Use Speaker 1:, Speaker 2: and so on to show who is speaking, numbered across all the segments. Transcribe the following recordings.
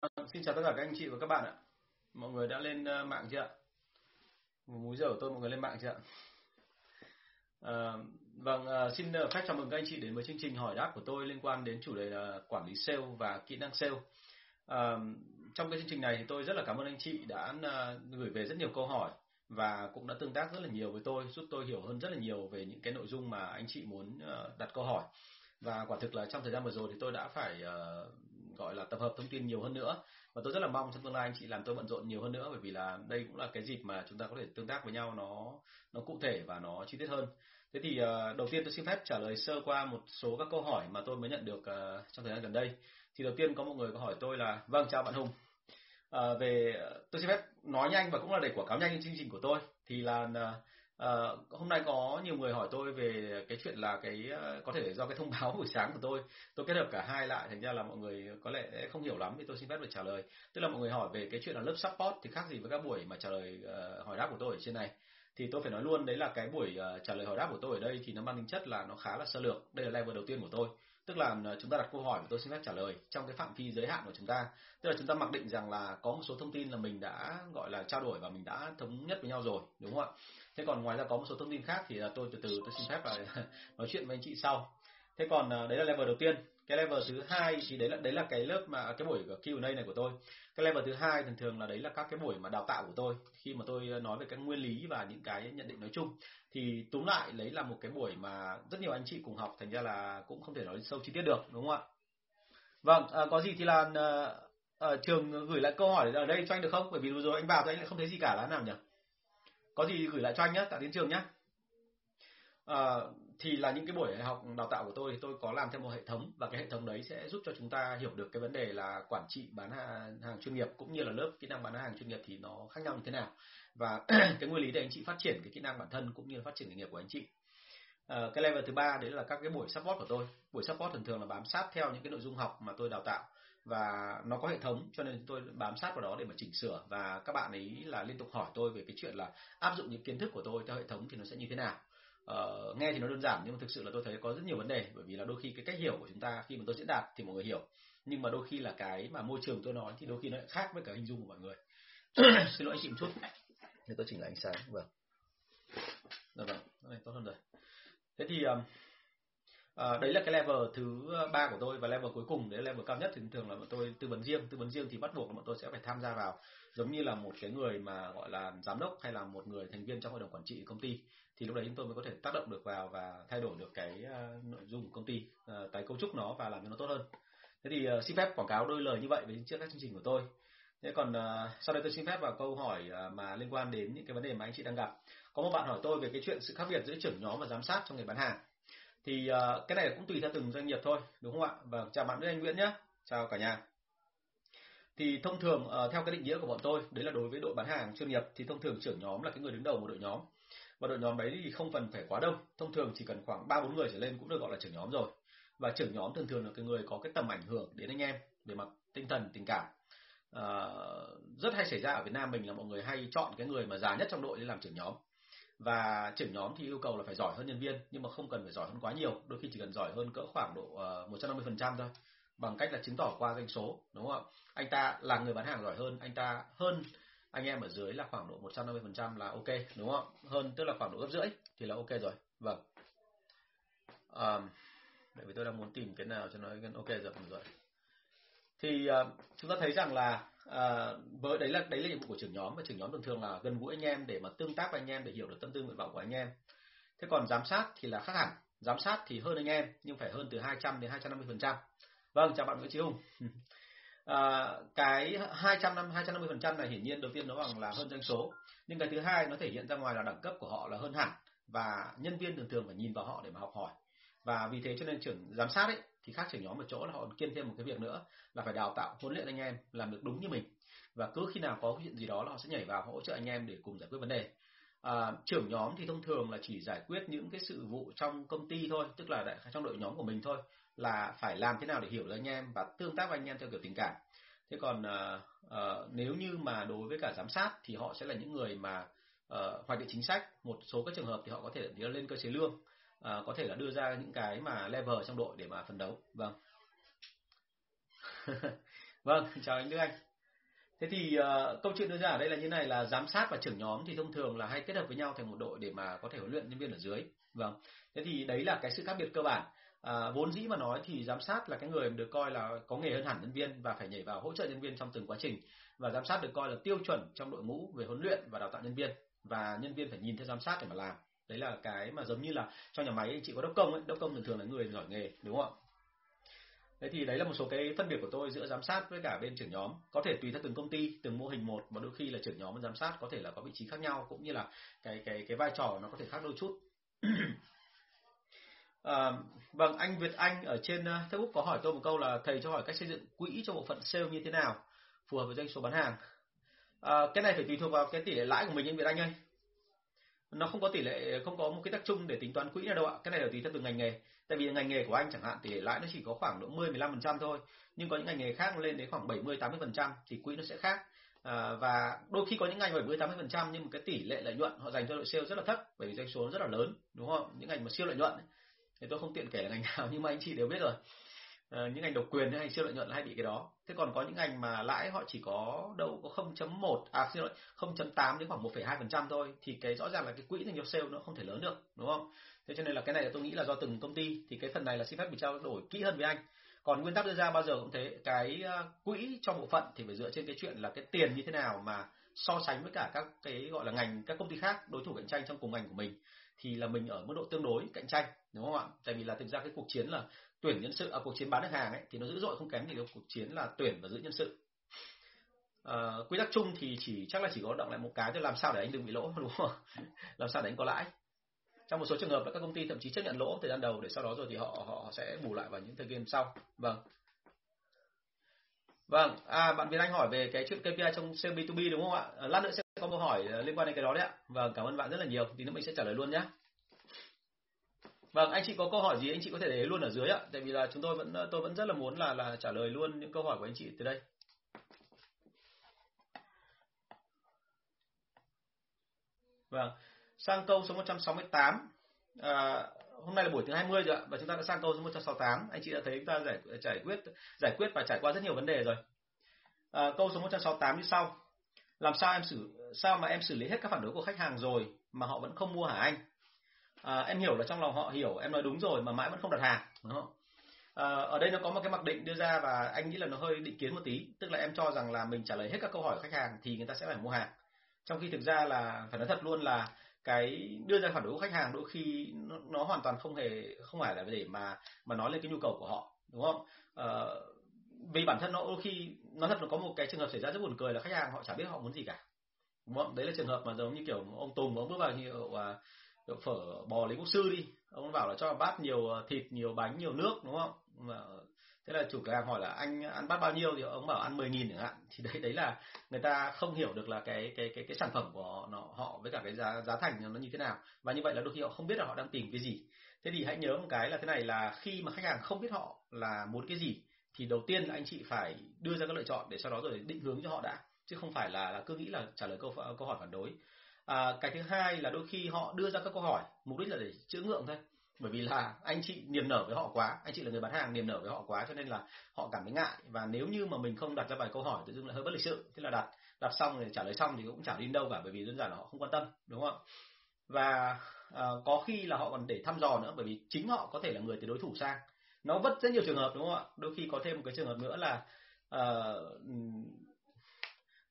Speaker 1: Vâng, xin chào tất cả các anh chị và các bạn ạ. Mọi người đã lên ờ, mạng chưa ạ? Một múi giờ của tôi mọi người lên mạng chưa ạ? À, vâng, à, xin phép chào mừng các anh chị đến với chương trình hỏi đáp của tôi liên quan đến chủ đề là quản lý sale và kỹ năng sale. À, trong cái chương trình này thì tôi rất là cảm ơn anh chị đã gửi về rất nhiều câu hỏi và cũng đã tương tác rất là nhiều với tôi, giúp tôi hiểu hơn rất là nhiều về những cái nội dung mà anh chị muốn đặt câu hỏi. Và quả thực là trong thời gian vừa rồi thì tôi đã phải uh, gọi là tập hợp thông tin nhiều hơn nữa. Và tôi rất là mong trong tương lai anh chị làm tôi bận rộn nhiều hơn nữa bởi vì là đây cũng là cái dịp mà chúng ta có thể tương tác với nhau nó nó cụ thể và nó chi tiết hơn. Thế thì uh, đầu tiên tôi xin phép trả lời sơ qua một số các câu hỏi mà tôi mới nhận được uh, trong thời gian gần đây. Thì đầu tiên có một người có hỏi tôi là vâng chào bạn hùng. Uh, về tôi xin phép nói nhanh và cũng là để quảng cáo nhanh chương trình của tôi. Thì là uh, À, hôm nay có nhiều người hỏi tôi về cái chuyện là cái ờ, có thể do cái thông báo buổi sáng của tôi tôi kết hợp cả hai lại thành ra là mọi người có lẽ không hiểu lắm thì tôi xin phép được trả lời. Tức là mọi người hỏi về cái chuyện là lớp support thì khác gì với các buổi mà trả lời uh, hỏi đáp của tôi ở trên này. Thì tôi phải nói luôn đấy là cái buổi uh, trả lời hỏi đáp của tôi ở đây thì nó mang tính chất là nó khá là sơ lược. Đây là level đầu tiên của tôi. Tức là chúng ta đặt câu hỏi và tôi xin phép trả lời trong cái phạm vi giới hạn của chúng ta. Tức là chúng ta mặc định rằng là có một số thông tin là mình đã gọi là trao đổi và mình đã thống nhất với nhau rồi đúng không ạ? Thế còn ngoài ra có một số thông tin khác thì tôi từ từ tôi xin phép là nói chuyện với anh chị sau. Thế còn ờ, đấy là level đầu tiên. Cái level thứ hai thì đấy là đấy là cái lớp mà à, cái buổi Q&A này của tôi. Cái level thứ hai thường thường là đấy là các cái buổi mà đào tạo của tôi. Khi mà tôi ờ, nói về các nguyên lý và những cái nhận định nói chung. Thì túm lại lấy là một cái buổi mà rất nhiều anh chị cùng học thành ra là cũng không thể nói sâu chi tiết được đúng không ạ? Vâng à, có gì thì là à, à, trường gửi lại câu hỏi ở đây cho anh được không? Bởi vì vừa rồi anh vào thì anh lại không thấy gì cả là nào nhỉ? Có gì gửi lại cho anh nhé tại đến trường nhé à, thì là những cái buổi học đào tạo của tôi thì tôi có làm theo một hệ thống và cái hệ thống đấy sẽ giúp cho chúng ta hiểu được cái vấn đề là quản trị bán hàng, hàng chuyên nghiệp cũng như là lớp kỹ năng bán hàng chuyên nghiệp thì nó khác nhau như thế nào. Và cái nguyên lý để anh chị phát triển cái kỹ năng bản thân cũng như là phát triển nghề nghiệp của anh chị. À, cái level thứ ba đấy là các cái buổi support của tôi. Buổi support thường thường là bám sát theo những cái nội dung học mà tôi đào tạo và nó có hệ thống cho nên tôi bám sát vào đó để mà chỉnh sửa. Và các bạn ấy là liên tục hỏi tôi về cái chuyện là áp dụng những kiến thức của tôi theo hệ thống thì nó sẽ như thế nào. Uh, nghe thì nó đơn giản nhưng mà thực sự là tôi thấy có rất nhiều vấn đề. Bởi vì là đôi khi cái cách hiểu của chúng ta khi mà tôi diễn đạt thì mọi người hiểu. Nhưng mà đôi khi là cái mà môi trường tôi nói thì đôi khi nó lại khác với cả hình dung của mọi người. Xin lỗi anh chị một chút. Để tôi chỉnh lại ánh sáng. Vâng. Vâng vâng tốt hơn rồi. Thế thì um, À, đấy là cái level thứ ờ, ba của tôi và level cuối cùng. Đấy là level cao nhất thì thường là bọn tôi tư vấn riêng. Tư vấn riêng thì bắt buộc là bọn tôi sẽ phải tham gia vào. Giống như là một cái người mà gọi là giám đốc hay là một người thành viên trong hội đồng quản trị công ty thì lúc đấy chúng tôi mới có thể tác động được vào và thay đổi được cái uh, nội dung của công ty uh, tái cấu trúc nó và làm cho nó tốt hơn. Thế thì uh, xin phép quảng cáo đôi lời như vậy với trước các chương trình của tôi. Thế còn uh, sau đây tôi xin phép vào câu hỏi uh, mà liên quan đến những cái vấn đề mà anh chị đang gặp. Có một bạn hỏi tôi về cái chuyện sự khác biệt giữa trưởng nhóm và giám sát trong nghề bán hàng thì uh, cái này cũng tùy theo từng doanh nghiệp thôi đúng không ạ? Và chào bạn với Anh Nguyễn nhé chào cả nhà. Thì thông thường uh, theo cái định nghĩa của bọn tôi đấy là đối với đội bán hàng chuyên nghiệp thì thông thường trưởng nhóm là cái người đứng đầu một đội nhóm. Và đội nhóm đấy thì không cần phải quá đông. Thông thường chỉ cần khoảng ba bốn người trở lên cũng được gọi là trưởng nhóm rồi. Và trưởng nhóm thường thường là cái người có cái tầm ảnh hưởng đến anh em về mặt tinh thần tình cảm. Uh, rất hay xảy ra ở Việt Nam mình là mọi người hay chọn cái người mà già nhất trong đội để làm trưởng nhóm và trưởng nhóm thì yêu cầu là phải giỏi hơn nhân viên nhưng mà không cần phải giỏi hơn quá nhiều. Đôi khi chỉ cần giỏi hơn cỡ khoảng độ ờ, một trăm năm mươi phần trăm thôi bằng cách là chứng tỏ qua doanh số đúng không ạ? Anh ta là người bán hàng giỏi hơn anh ta hơn anh em ở dưới là khoảng độ 150 phần trăm là ok đúng không hơn tức là khoảng độ gấp rưỡi thì là ok rồi. Vâng. À, bởi vì tôi đang muốn tìm cái nào cho nó ok rồi. Rồi thì uh, chúng ta thấy rằng là à, với đấy là đấy là nhiệm vụ của trưởng nhóm và trưởng nhóm thường thường là gần gũi anh em để mà tương tác với anh em để hiểu được tâm tư nguyện vọng của anh em. Thế còn giám sát thì là khác hẳn. Giám sát thì hơn anh em nhưng phải hơn từ 200 đến 250 phần trăm. Vâng chào bạn Nguyễn Chí Hùng. À, cái 200 năm 250 phần trăm này hiển nhiên đầu tiên nó bằng là hơn doanh số. Nhưng cái thứ hai nó thể hiện ra ngoài là đẳng cấp của họ là hơn hẳn. Và nhân viên thường thường phải nhìn vào họ để mà học hỏi. Và vì thế cho nên trưởng giám sát ấy thì khác trưởng nhóm ở chỗ là họ kiêm thêm một cái việc nữa là phải đào tạo huấn luyện anh em làm được đúng như mình. Và cứ khi nào có chuyện gì đó là họ sẽ nhảy vào hỗ trợ anh em để cùng giải quyết vấn đề. À, trưởng nhóm thì thông thường là chỉ giải quyết những cái sự vụ trong công ty thôi tức là trong đội nhóm của mình thôi là phải làm thế nào để hiểu được anh em và tương tác với anh em theo kiểu tình cảm. Thế còn à, à, nếu như mà đối với cả giám sát thì họ sẽ là những người mà uh, hoạch định chính sách. Một số các trường hợp thì họ có thể lên cơ chế lương à, có thể là đưa ra những cái mà level trong đội để mà phấn đấu. Vâng. Vâng chào anh Đức Anh. Thế thì uh, câu chuyện đưa ra ở đây là như này là giám sát và trưởng nhóm thì thông thường là hay kết hợp với nhau thành một đội để mà có thể huấn luyện nhân viên ở dưới. Vâng. Thế thì đấy là cái sự khác biệt cơ bản. À, vốn dĩ mà nói thì giám sát là cái người được coi là có nghề hơn hẳn nhân viên và phải nhảy vào hỗ trợ nhân viên trong từng quá trình. Và giám sát được coi là tiêu chuẩn trong đội ngũ về huấn luyện và đào tạo nhân viên. Và nhân viên phải nhìn theo giám sát để mà làm đấy là cái mà giống như là trong nhà máy anh chị có đốc công ấy đốc công thường thường là người giỏi nghề đúng không ạ Thế thì đấy là một số cái phân biệt của tôi giữa giám sát với cả bên trưởng nhóm. Có thể tùy theo từng công ty, từng mô hình một và đôi khi là trưởng nhóm và giám sát có thể là có vị trí khác nhau cũng như là cái cái cái vai trò nó có thể khác đôi chút. à, vâng, anh Việt Anh ở trên à, Facebook có hỏi tôi một câu là thầy cho hỏi cách xây dựng quỹ cho bộ phận sale như thế nào phù hợp với doanh số bán hàng. À, cái này phải tùy thuộc vào cái tỷ lệ lãi của mình anh Việt Anh ơi nó không có tỷ lệ không có một cái tác chung để tính toán quỹ nào đâu ạ. Cái này là tùy theo từng ngành nghề. Tại vì ngành nghề của anh chẳng hạn tỷ lãi nó chỉ có khoảng độ 10 15 phần trăm thôi. Nhưng có những ngành nghề khác lên đến khoảng 70 80 phần trăm thì quỹ nó sẽ khác. À, và đôi khi có những ngành 70 80 phần trăm nhưng một cái tỷ lệ lợi nhuận họ dành cho đội sale rất là thấp bởi vì doanh số rất là lớn đúng không? Những ngành mà siêu lợi nhuận thì tôi không tiện kể là ngành nào nhưng mà anh chị đều biết rồi. Ờ, những ngành độc quyền hay siêu lợi nhuận hay bị cái đó. Thế còn có những ngành mà lãi họ chỉ có đâu có 0.1 à xin lỗi 0.8 đến khoảng 1,2 phần trăm thôi thì cái rõ ràng là cái quỹ dành cho sale nó không thể lớn được đúng không? Thế cho nên là cái này tôi nghĩ là do từng công ty thì cái phần này là xin phép bị trao đổi kỹ hơn với anh. Còn nguyên tắc đưa ra bao giờ cũng thế cái à, quỹ trong bộ phận thì phải dựa trên cái chuyện là cái tiền như thế nào mà so sánh với cả các cái gọi là ngành các công ty khác đối thủ cạnh tranh trong cùng ngành của mình thì là mình ở mức độ tương đối cạnh tranh đúng không ạ? Tại vì là thực ra cái cuộc chiến là tuyển nhân sự ở à, cuộc chiến bán được hàng ấy thì nó dữ dội không kém gì cuộc chiến là tuyển và giữ nhân sự. À, quy tắc chung thì chỉ chắc là chỉ có động lại một cái cho làm sao để anh đừng bị lỗ đúng không? Làm sao để anh có lãi? Trong một số trường hợp là các công ty thậm chí chấp nhận lỗ thời gian đầu để sau đó rồi thì họ họ sẽ bù lại vào những thời gian sau. Vâng. Vâng à bạn Việt Anh hỏi về cái chuyện KPI trong sale B2B đúng không ạ? Ờ, lát nữa sẽ có câu hỏi ờ, liên quan đến cái đó đấy ạ. Vâng cảm ơn bạn rất là nhiều. Thì nữa mình sẽ trả lời luôn nhé Vâng, anh chị có câu hỏi gì anh chị có thể để luôn ở dưới ạ, tại vì là chúng tôi vẫn tôi vẫn rất là muốn là là trả lời luôn những câu hỏi của anh chị từ đây. Vâng, sang câu số 168. À, hôm nay là buổi thứ 20 rồi ạ và chúng ta đã sang câu số 168. Anh chị đã thấy chúng ta giải giải quyết giải quyết và trải qua rất nhiều vấn đề rồi. À, câu số 168 như sau. Làm sao em xử sao mà em xử lý hết các phản đối của khách hàng rồi mà họ vẫn không mua hả anh? À, em hiểu là trong lòng họ hiểu em nói đúng rồi mà mãi vẫn không đặt hàng đúng không? À, ở đây nó có một cái mặc định đưa ra và anh nghĩ là nó hơi định kiến một tí tức là em cho rằng là mình trả lời hết các câu hỏi của khách hàng thì người ta sẽ phải mua hàng. Trong khi thực ra là phải nói thật luôn là cái đưa ra phản đối của khách hàng đôi khi nó, nó hoàn toàn không hề không phải là để mà mà nói lên cái nhu cầu của họ đúng không? À, vì bản thân nó đôi khi nó thật là có một cái trường hợp xảy ra rất buồn cười là khách hàng họ chả biết họ muốn gì cả đúng không? Đấy là trường hợp mà giống như kiểu ông tùng ông bước vào hiệu uh, à, phở bò lấy quốc sư đi. Ông bảo là cho bát nhiều ờ, thịt nhiều bánh nhiều nước đúng không? Mà thế là chủ cửa hàng hỏi là anh ăn bát bao nhiêu? Thì ông bảo ăn 10 nghìn chẳng hạn. Thì đấy đấy là người ta không hiểu được là cái cái cái cái sản phẩm của họ, nó, họ với cả cái giá giá thành nó như thế nào. Và như vậy là đôi khi họ không biết là họ đang tìm cái gì. Thế thì hãy nhớ một cái là thế này là khi mà khách hàng không biết họ là muốn cái gì thì đầu tiên là anh chị phải đưa ra các lựa chọn để sau đó rồi định hướng cho họ đã. Chứ không phải là, là cứ nghĩ là trả lời câu câu hỏi phản đối à, cái thứ hai là đôi khi họ đưa ra các câu hỏi mục đích là để chữa ngượng thôi. Bởi vì là anh chị niềm nở với họ quá anh chị là người bán hàng niềm nở với họ quá cho nên là họ cảm thấy ngại. Và nếu như mà mình không đặt ra vài câu hỏi tự dưng lại hơi bất lịch sự thế là đặt. Đặt xong rồi trả lời xong thì cũng chẳng đi đâu cả bởi vì đơn giản là họ không quan tâm đúng không và à, có khi là họ còn để thăm dò nữa bởi vì chính họ có thể là người từ đối thủ sang. Nó vất rất nhiều trường hợp đúng không ạ? Đôi khi có thêm một cái trường hợp nữa là à,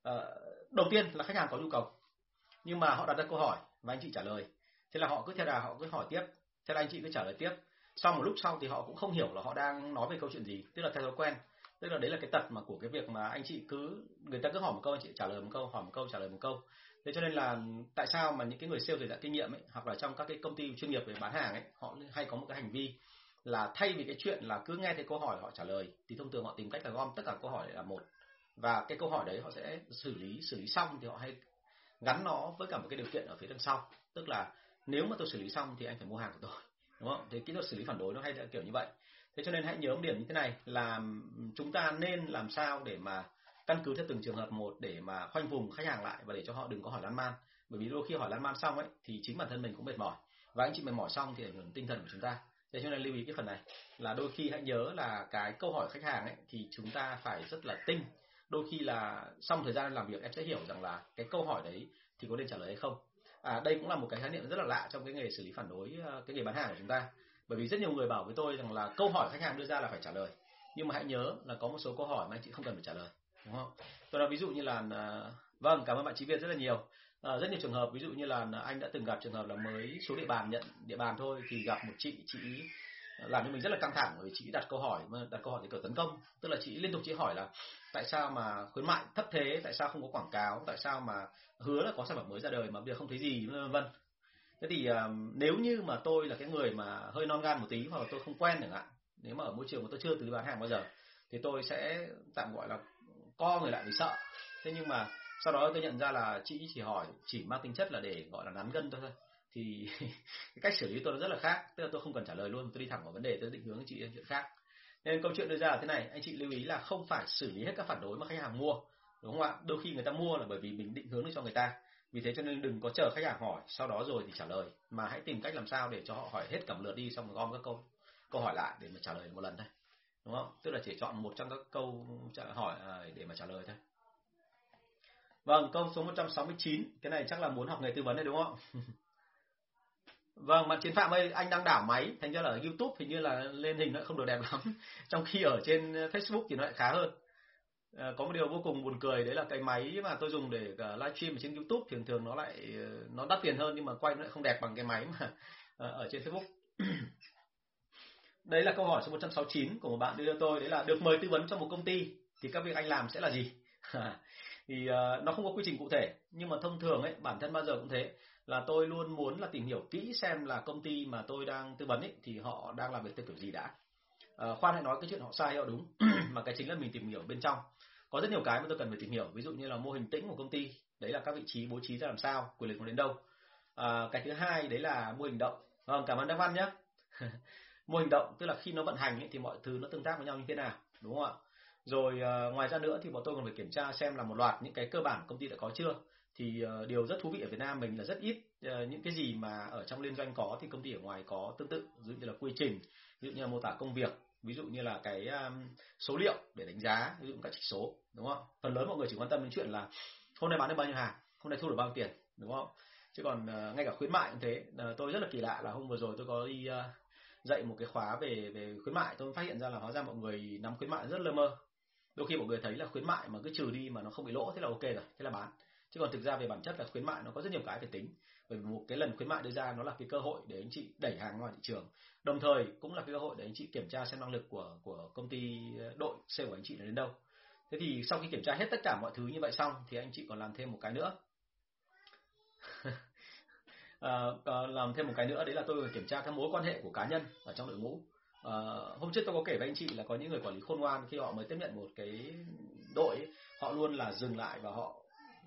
Speaker 1: à, đầu tiên là khách hàng có nhu cầu nhưng mà họ đặt ra câu hỏi và anh chị trả lời. Thế là họ cứ theo đà, họ cứ hỏi tiếp. Thế là anh chị cứ trả lời tiếp. Sau một lúc sau thì họ cũng không hiểu là họ đang nói về câu chuyện gì. Tức là theo thói quen. Tức là đấy là cái tật mà của cái việc mà anh chị cứ, người ta cứ hỏi một câu, anh chị trả lời một câu, hỏi một câu, trả lời một câu. Thế cho nên là tại sao mà những cái người sale dày dặn kinh nghiệm ấy, hoặc là trong các cái công ty chuyên nghiệp về bán hàng ấy, họ hay có một cái hành vi là thay vì cái chuyện là cứ nghe thấy câu hỏi họ trả lời, thì thông thường họ tìm cách là gom tất cả câu hỏi là một. Và cái câu hỏi đấy họ sẽ xử lý xử lý xong thì họ hay gắn nó với cả một cái điều kiện ở phía đằng sau. Tức là nếu mà tôi xử lý xong thì anh phải mua hàng của tôi, đúng không? Thì kỹ thuật xử lý phản đối nó hay là kiểu như vậy. Thế cho nên hãy nhớ một điểm như thế này, là chúng ta nên làm sao để mà căn cứ theo từng trường hợp một để mà khoanh vùng khách hàng lại và để cho họ đừng có hỏi lan man. Bởi vì đôi khi hỏi lan man xong ấy, thì chính bản thân mình cũng mệt mỏi và anh chị mệt mỏi xong thì ảnh hưởng tinh thần của chúng ta. Thế cho nên lưu ý cái phần này, là đôi khi hãy nhớ là cái câu hỏi khách hàng ấy thì chúng ta phải rất là tinh đôi khi là xong thời gian làm việc em sẽ hiểu rằng là cái câu hỏi đấy thì có nên trả lời hay không. À đây cũng là một cái khái niệm rất là lạ trong cái nghề xử lý phản đối ờ, cái nghề bán hàng của chúng ta. Bởi vì rất nhiều người bảo với tôi rằng là câu hỏi khách hàng đưa ra là phải trả lời. Nhưng mà hãy nhớ là có một số câu hỏi mà anh chị không cần phải trả lời đúng không? Tôi nói ví dụ như là ờ, vâng cảm ơn bạn chị Việt rất là nhiều. À, rất nhiều trường hợp ví dụ như là anh đã từng gặp trường hợp là mới xuống địa bàn nhận địa bàn thôi thì gặp một chị chị làm cho mình rất là căng thẳng bởi vì chị đặt câu hỏi mà đặt câu hỏi thì kiểu tấn công. Tức là chị liên tục chị hỏi là tại sao mà khuyến mại thấp thế tại sao không có quảng cáo tại sao mà hứa là có sản phẩm mới ra đời mà bây giờ không thấy gì vân vân thế thì uh, nếu như mà tôi là cái người mà hơi non gan một tí hoặc là tôi không quen chẳng hạn nếu mà ở môi trường mà tôi chưa từng bán hàng bao giờ thì tôi sẽ tạm gọi là co người lại vì sợ. Thế nhưng mà sau đó tôi nhận ra là chị chỉ hỏi chỉ mang tính chất là để gọi là nắn gân thôi thôi thì cái cách xử lý tôi nó rất là khác, tức là tôi không cần trả lời luôn, tôi đi thẳng vào vấn đề, tôi định hướng chị chuyện khác. Nên câu chuyện đưa ra là thế này, anh chị lưu ý là không phải xử lý hết các phản đối mà khách hàng mua, đúng không ạ? Đôi khi người ta mua là bởi vì mình định hướng được cho người ta. Vì thế cho nên đừng có chờ khách hàng hỏi, sau đó rồi thì trả lời. Mà hãy tìm cách làm sao để cho họ hỏi hết cả một lượt đi, xong rồi gom các câu câu hỏi lại để mà trả lời một lần thôi, đúng không? Tức là chỉ chọn một trong các câu trả hỏi à, để mà trả lời thôi. Vâng câu số 169 cái này chắc là muốn học nghề tư vấn đấy, đúng không Vâng, mà Chiến Phạm ơi, anh đang đảo máy, thành ra là ở YouTube hình như là lên hình nó không được đẹp lắm. Trong khi ở trên ờ, Facebook thì nó lại khá hơn. À, có một điều vô cùng buồn cười đấy là cái máy mà tôi dùng để ờ, livestream trên YouTube thường thường nó lại nó đắt tiền hơn nhưng mà quay nó lại không đẹp bằng cái máy mà ở trên Facebook. Đấy là câu hỏi số 169 của một bạn đưa cho tôi, đấy là được mời tư vấn cho một công ty thì các việc anh làm sẽ là gì? thì uh, nó không có quy trình cụ thể nhưng mà thông thường ấy bản thân bao giờ cũng thế là tôi luôn muốn là tìm hiểu kỹ xem là công ty mà tôi đang tư vấn ấy thì họ đang làm việc theo kiểu gì đã. À, khoan hãy nói cái chuyện họ sai hay họ đúng mà cái chính là mình tìm hiểu bên trong. Có rất nhiều cái mà tôi cần phải tìm hiểu ví dụ như là mô hình tĩnh của công ty đấy là các vị trí bố trí ra làm sao quyền lực nó đến đâu. À, cái thứ hai đấy là mô hình động. Vâng cảm ơn đăng văn nhé mô hình động tức là khi nó vận hành ấy, thì mọi thứ nó tương tác với nhau như thế nào đúng không ạ? Rồi à, ngoài ra nữa thì bọn tôi còn phải kiểm tra xem là một loạt những cái cơ bản công ty đã có chưa thì uh, điều rất thú vị ở Việt Nam mình là rất ít uh, những cái gì mà ở trong liên doanh có thì công ty ở ngoài có tương tự. Ví dụ như là quy trình ví dụ như là mô tả công việc ví dụ như là cái um, số liệu để đánh giá ví dụ các chỉ số đúng không? Phần lớn mọi người chỉ quan tâm đến chuyện là hôm nay bán được bao nhiêu hàng hôm nay thu được bao nhiêu tiền đúng không? Chứ còn uh, ngay cả khuyến mại cũng thế. Uh, tôi rất là kỳ lạ là hôm vừa rồi tôi có đi uh, dạy một cái khóa về về khuyến mại. Tôi phát hiện ra là hóa ra mọi người nắm khuyến mại rất lơ mơ. Đôi khi mọi người thấy là khuyến mại mà cứ trừ đi mà nó không bị lỗ thế là ok rồi thế là bán chứ còn thực ra về bản chất là khuyến mại nó có rất nhiều cái phải tính. Bởi vì một cái lần khuyến mại đưa ra nó là cái cơ hội để anh chị đẩy hàng ngoài thị trường. Đồng thời cũng là cái cơ hội để anh chị kiểm tra xem năng lực của của công ty ờ, đội sale của anh chị là đến đâu. Thế thì sau khi kiểm tra hết tất cả mọi thứ như vậy xong thì anh chị còn làm thêm một cái nữa. À, làm thêm một cái nữa đấy là tôi kiểm tra các mối quan hệ của cá nhân ở trong đội ngũ. À, hôm trước tôi có kể với anh chị là có những người quản lý khôn ngoan khi họ mới tiếp nhận một cái đội họ luôn là dừng lại và họ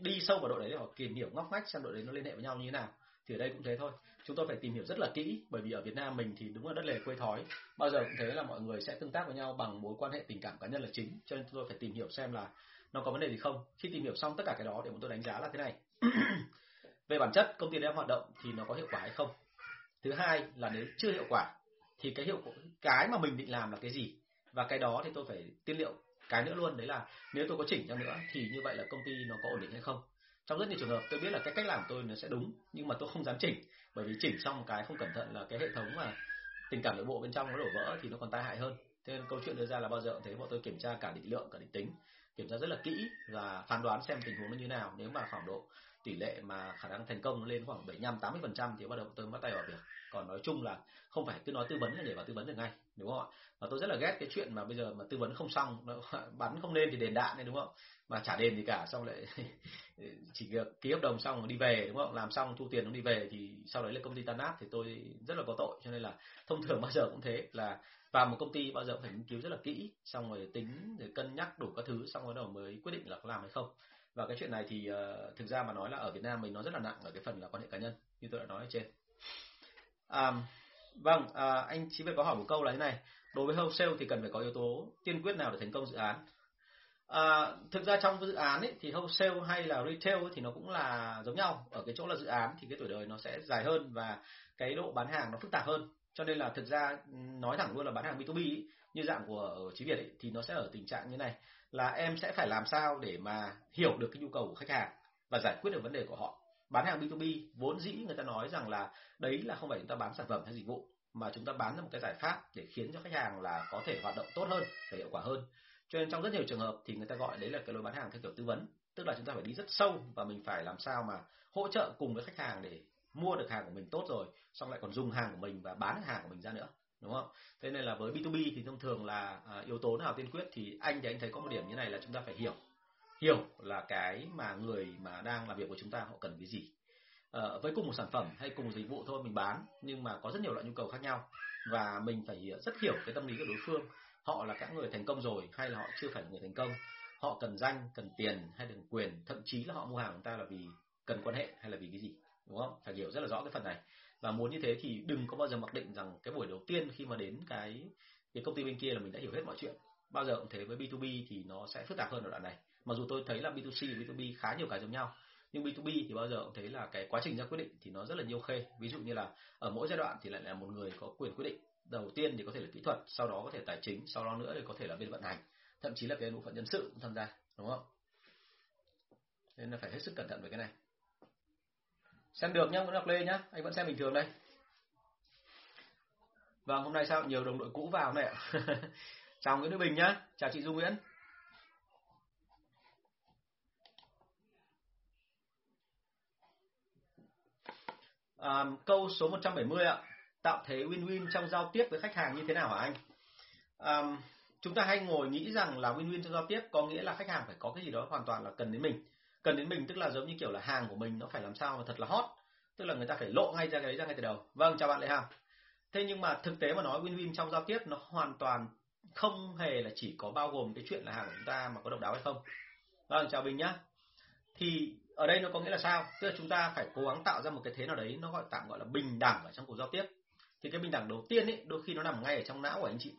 Speaker 1: đi sâu vào đội đấy để họ tìm hiểu ngóc ngách xem đội đấy nó liên hệ với nhau như thế nào, thì ở đây cũng thế thôi. Chúng tôi phải tìm hiểu rất là kỹ, bởi vì ở Việt Nam mình thì đúng là đất lề quê thói. Bao giờ cũng thế là mọi người sẽ tương tác với nhau bằng mối quan hệ tình cảm cá nhân là chính, cho nên tôi phải tìm hiểu xem là nó có vấn đề gì không. Khi tìm hiểu xong tất cả cái đó để chúng tôi đánh giá là thế này. Về bản chất, công ty đang hoạt động thì nó có hiệu quả hay không? Thứ hai là nếu chưa hiệu quả, thì cái hiệu quả, cái mà mình định làm là cái gì? Và cái đó thì tôi phải tiên liệu cái nữa luôn, đấy là nếu tôi có chỉnh cho nữa thì như vậy là công ty nó có ổn định hay không. Trong rất nhiều trường hợp, tôi biết là cái cách làm tôi nó sẽ đúng, nhưng mà tôi không dám chỉnh, bởi vì chỉnh xong một cái không cẩn thận là cái hệ thống mà tình cảm nội bộ bên trong nó đổ vỡ thì nó còn tai hại hơn. Thế nên câu chuyện đưa ra là bao giờ cũng thế, bọn tôi kiểm tra cả định lượng, cả định tính, kiểm tra rất là kỹ và phán đoán xem tình huống nó như nào. Nếu mà khoảng độ tỷ lệ mà khả năng thành công nó lên khoảng 75 80 phần trăm thì bắt đầu tôi bắt tay vào việc còn nói chung là không phải cứ nói tư vấn là để vào tư vấn được ngay, đúng không ạ? Và tôi rất là ghét cái chuyện mà bây giờ mà tư vấn không xong, nó bắn không lên thì đền đạn đấy, đúng không? Mà trả đền gì cả, xong lại chỉ việc ký hợp đồng xong đi về, đúng không? Làm xong thu tiền nó đi về thì sau đấy là công ty tan nát thì tôi rất là có tội, cho nên là thông thường bao giờ cũng thế, là vào một công ty bao giờ cũng phải nghiên cứu rất là kỹ, xong rồi tính rồi cân nhắc đủ các thứ, xong rồi đầu mới quyết định là có làm hay không và cái chuyện này thì uh, thực ra mà nói là ở Việt Nam mình nó rất là nặng ở cái phần là quan hệ cá nhân như tôi đã nói ở trên. À, vâng à, anh chỉ phải có hỏi một câu là thế này đối với wholesale thì cần phải có yếu tố tiên quyết nào để thành công dự án? À, thực ra trong dự án ấy, thì wholesale hay là retail ấy, thì nó cũng là giống nhau. Ở cái chỗ là dự án thì cái tuổi đời nó sẽ dài hơn và cái độ bán hàng nó phức tạp hơn. Cho nên là thực ra nói thẳng luôn là bán hàng B2B ấy, như dạng của Chí Việt ấy, thì nó sẽ ở tình trạng như này là em sẽ phải làm sao để mà hiểu được cái nhu cầu của khách hàng và giải quyết được vấn đề của họ. Bán hàng B2B vốn dĩ người ta nói rằng là đấy là không phải chúng ta bán sản phẩm hay dịch vụ, mà chúng ta bán ra một cái giải pháp để khiến cho khách hàng là có thể hoạt động tốt hơn và hiệu quả hơn. Cho nên trong rất nhiều trường hợp thì người ta gọi đấy là cái lối bán hàng theo kiểu tư vấn, tức là chúng ta phải đi rất sâu và mình phải làm sao mà hỗ trợ cùng với khách hàng để mua được hàng của mình tốt rồi, xong lại còn dùng hàng của mình và bán hàng của mình ra nữa đúng không? Thế nên là với B2B thì thông thường là à, yếu tố nào tiên quyết thì anh thì anh thấy có một điểm như này là chúng ta phải hiểu. Hiểu là cái mà người mà đang làm việc của chúng ta họ cần cái gì. À, với cùng một sản phẩm hay cùng một dịch vụ thôi mình bán nhưng mà có rất nhiều loại nhu cầu khác nhau và mình phải rất hiểu cái tâm lý của đối phương. Họ là các người thành công rồi hay là họ chưa phải người thành công? Họ cần danh cần tiền hay cần quyền? Thậm chí là họ mua hàng của chúng ta là vì cần quan hệ hay là vì cái gì? Đúng không? Phải hiểu rất là rõ cái phần này và muốn như thế thì đừng có bao giờ mặc định rằng cái buổi đầu tiên khi mà đến cái cái công ty bên kia là mình đã hiểu hết mọi chuyện. Bao giờ cũng thế với B2B thì nó sẽ phức tạp hơn ở đoạn này. Mặc dù tôi thấy là B2C và B2B khá nhiều cái giống nhau, nhưng B2B thì bao giờ cũng thấy là cái quá trình ra quyết định thì nó rất là nhiều khê. Ví dụ như là ở mỗi giai đoạn thì lại là một người có quyền quyết định. Đầu tiên thì có thể là kỹ thuật, sau đó có thể tài chính, sau đó nữa thì có thể là bên vận hành. Thậm chí là cái bộ phận nhân sự cũng tham gia, đúng không? Nên là phải hết sức cẩn thận với cái này xem được nhá vẫn đọc lê nhá anh vẫn xem bình thường đây. Và hôm nay sao nhiều đồng đội cũ vào này ạ? Chào nguyễn đức bình nhá chào chị du nguyễn. À, câu số 170 ạ tạo thế win-win trong giao tiếp với khách hàng như thế nào hả anh? À, chúng ta hay ngồi nghĩ rằng là win-win trong giao tiếp có nghĩa là khách hàng phải có cái gì đó hoàn toàn là cần đến mình cần đến mình, tức là giống như kiểu là hàng của mình nó phải làm sao mà thật là hot, tức là người ta phải lộ ngay ra cái đấy ra ngay từ đầu. Vâng chào bạn lệ hằng. Thế nhưng mà thực tế mà nói, win-win trong giao tiếp nó hoàn toàn không hề là chỉ có bao gồm cái chuyện là hàng của chúng ta mà có độc đáo hay không. Vâng chào bình nhá. Thì ở đây nó có nghĩa là sao? Tức là chúng ta phải cố gắng tạo ra một cái thế nào đấy, nó gọi tạm gọi là bình đẳng ở trong cuộc giao tiếp. Thì cái bình đẳng đầu tiên ấy đôi khi nó nằm ngay ở trong não của anh chị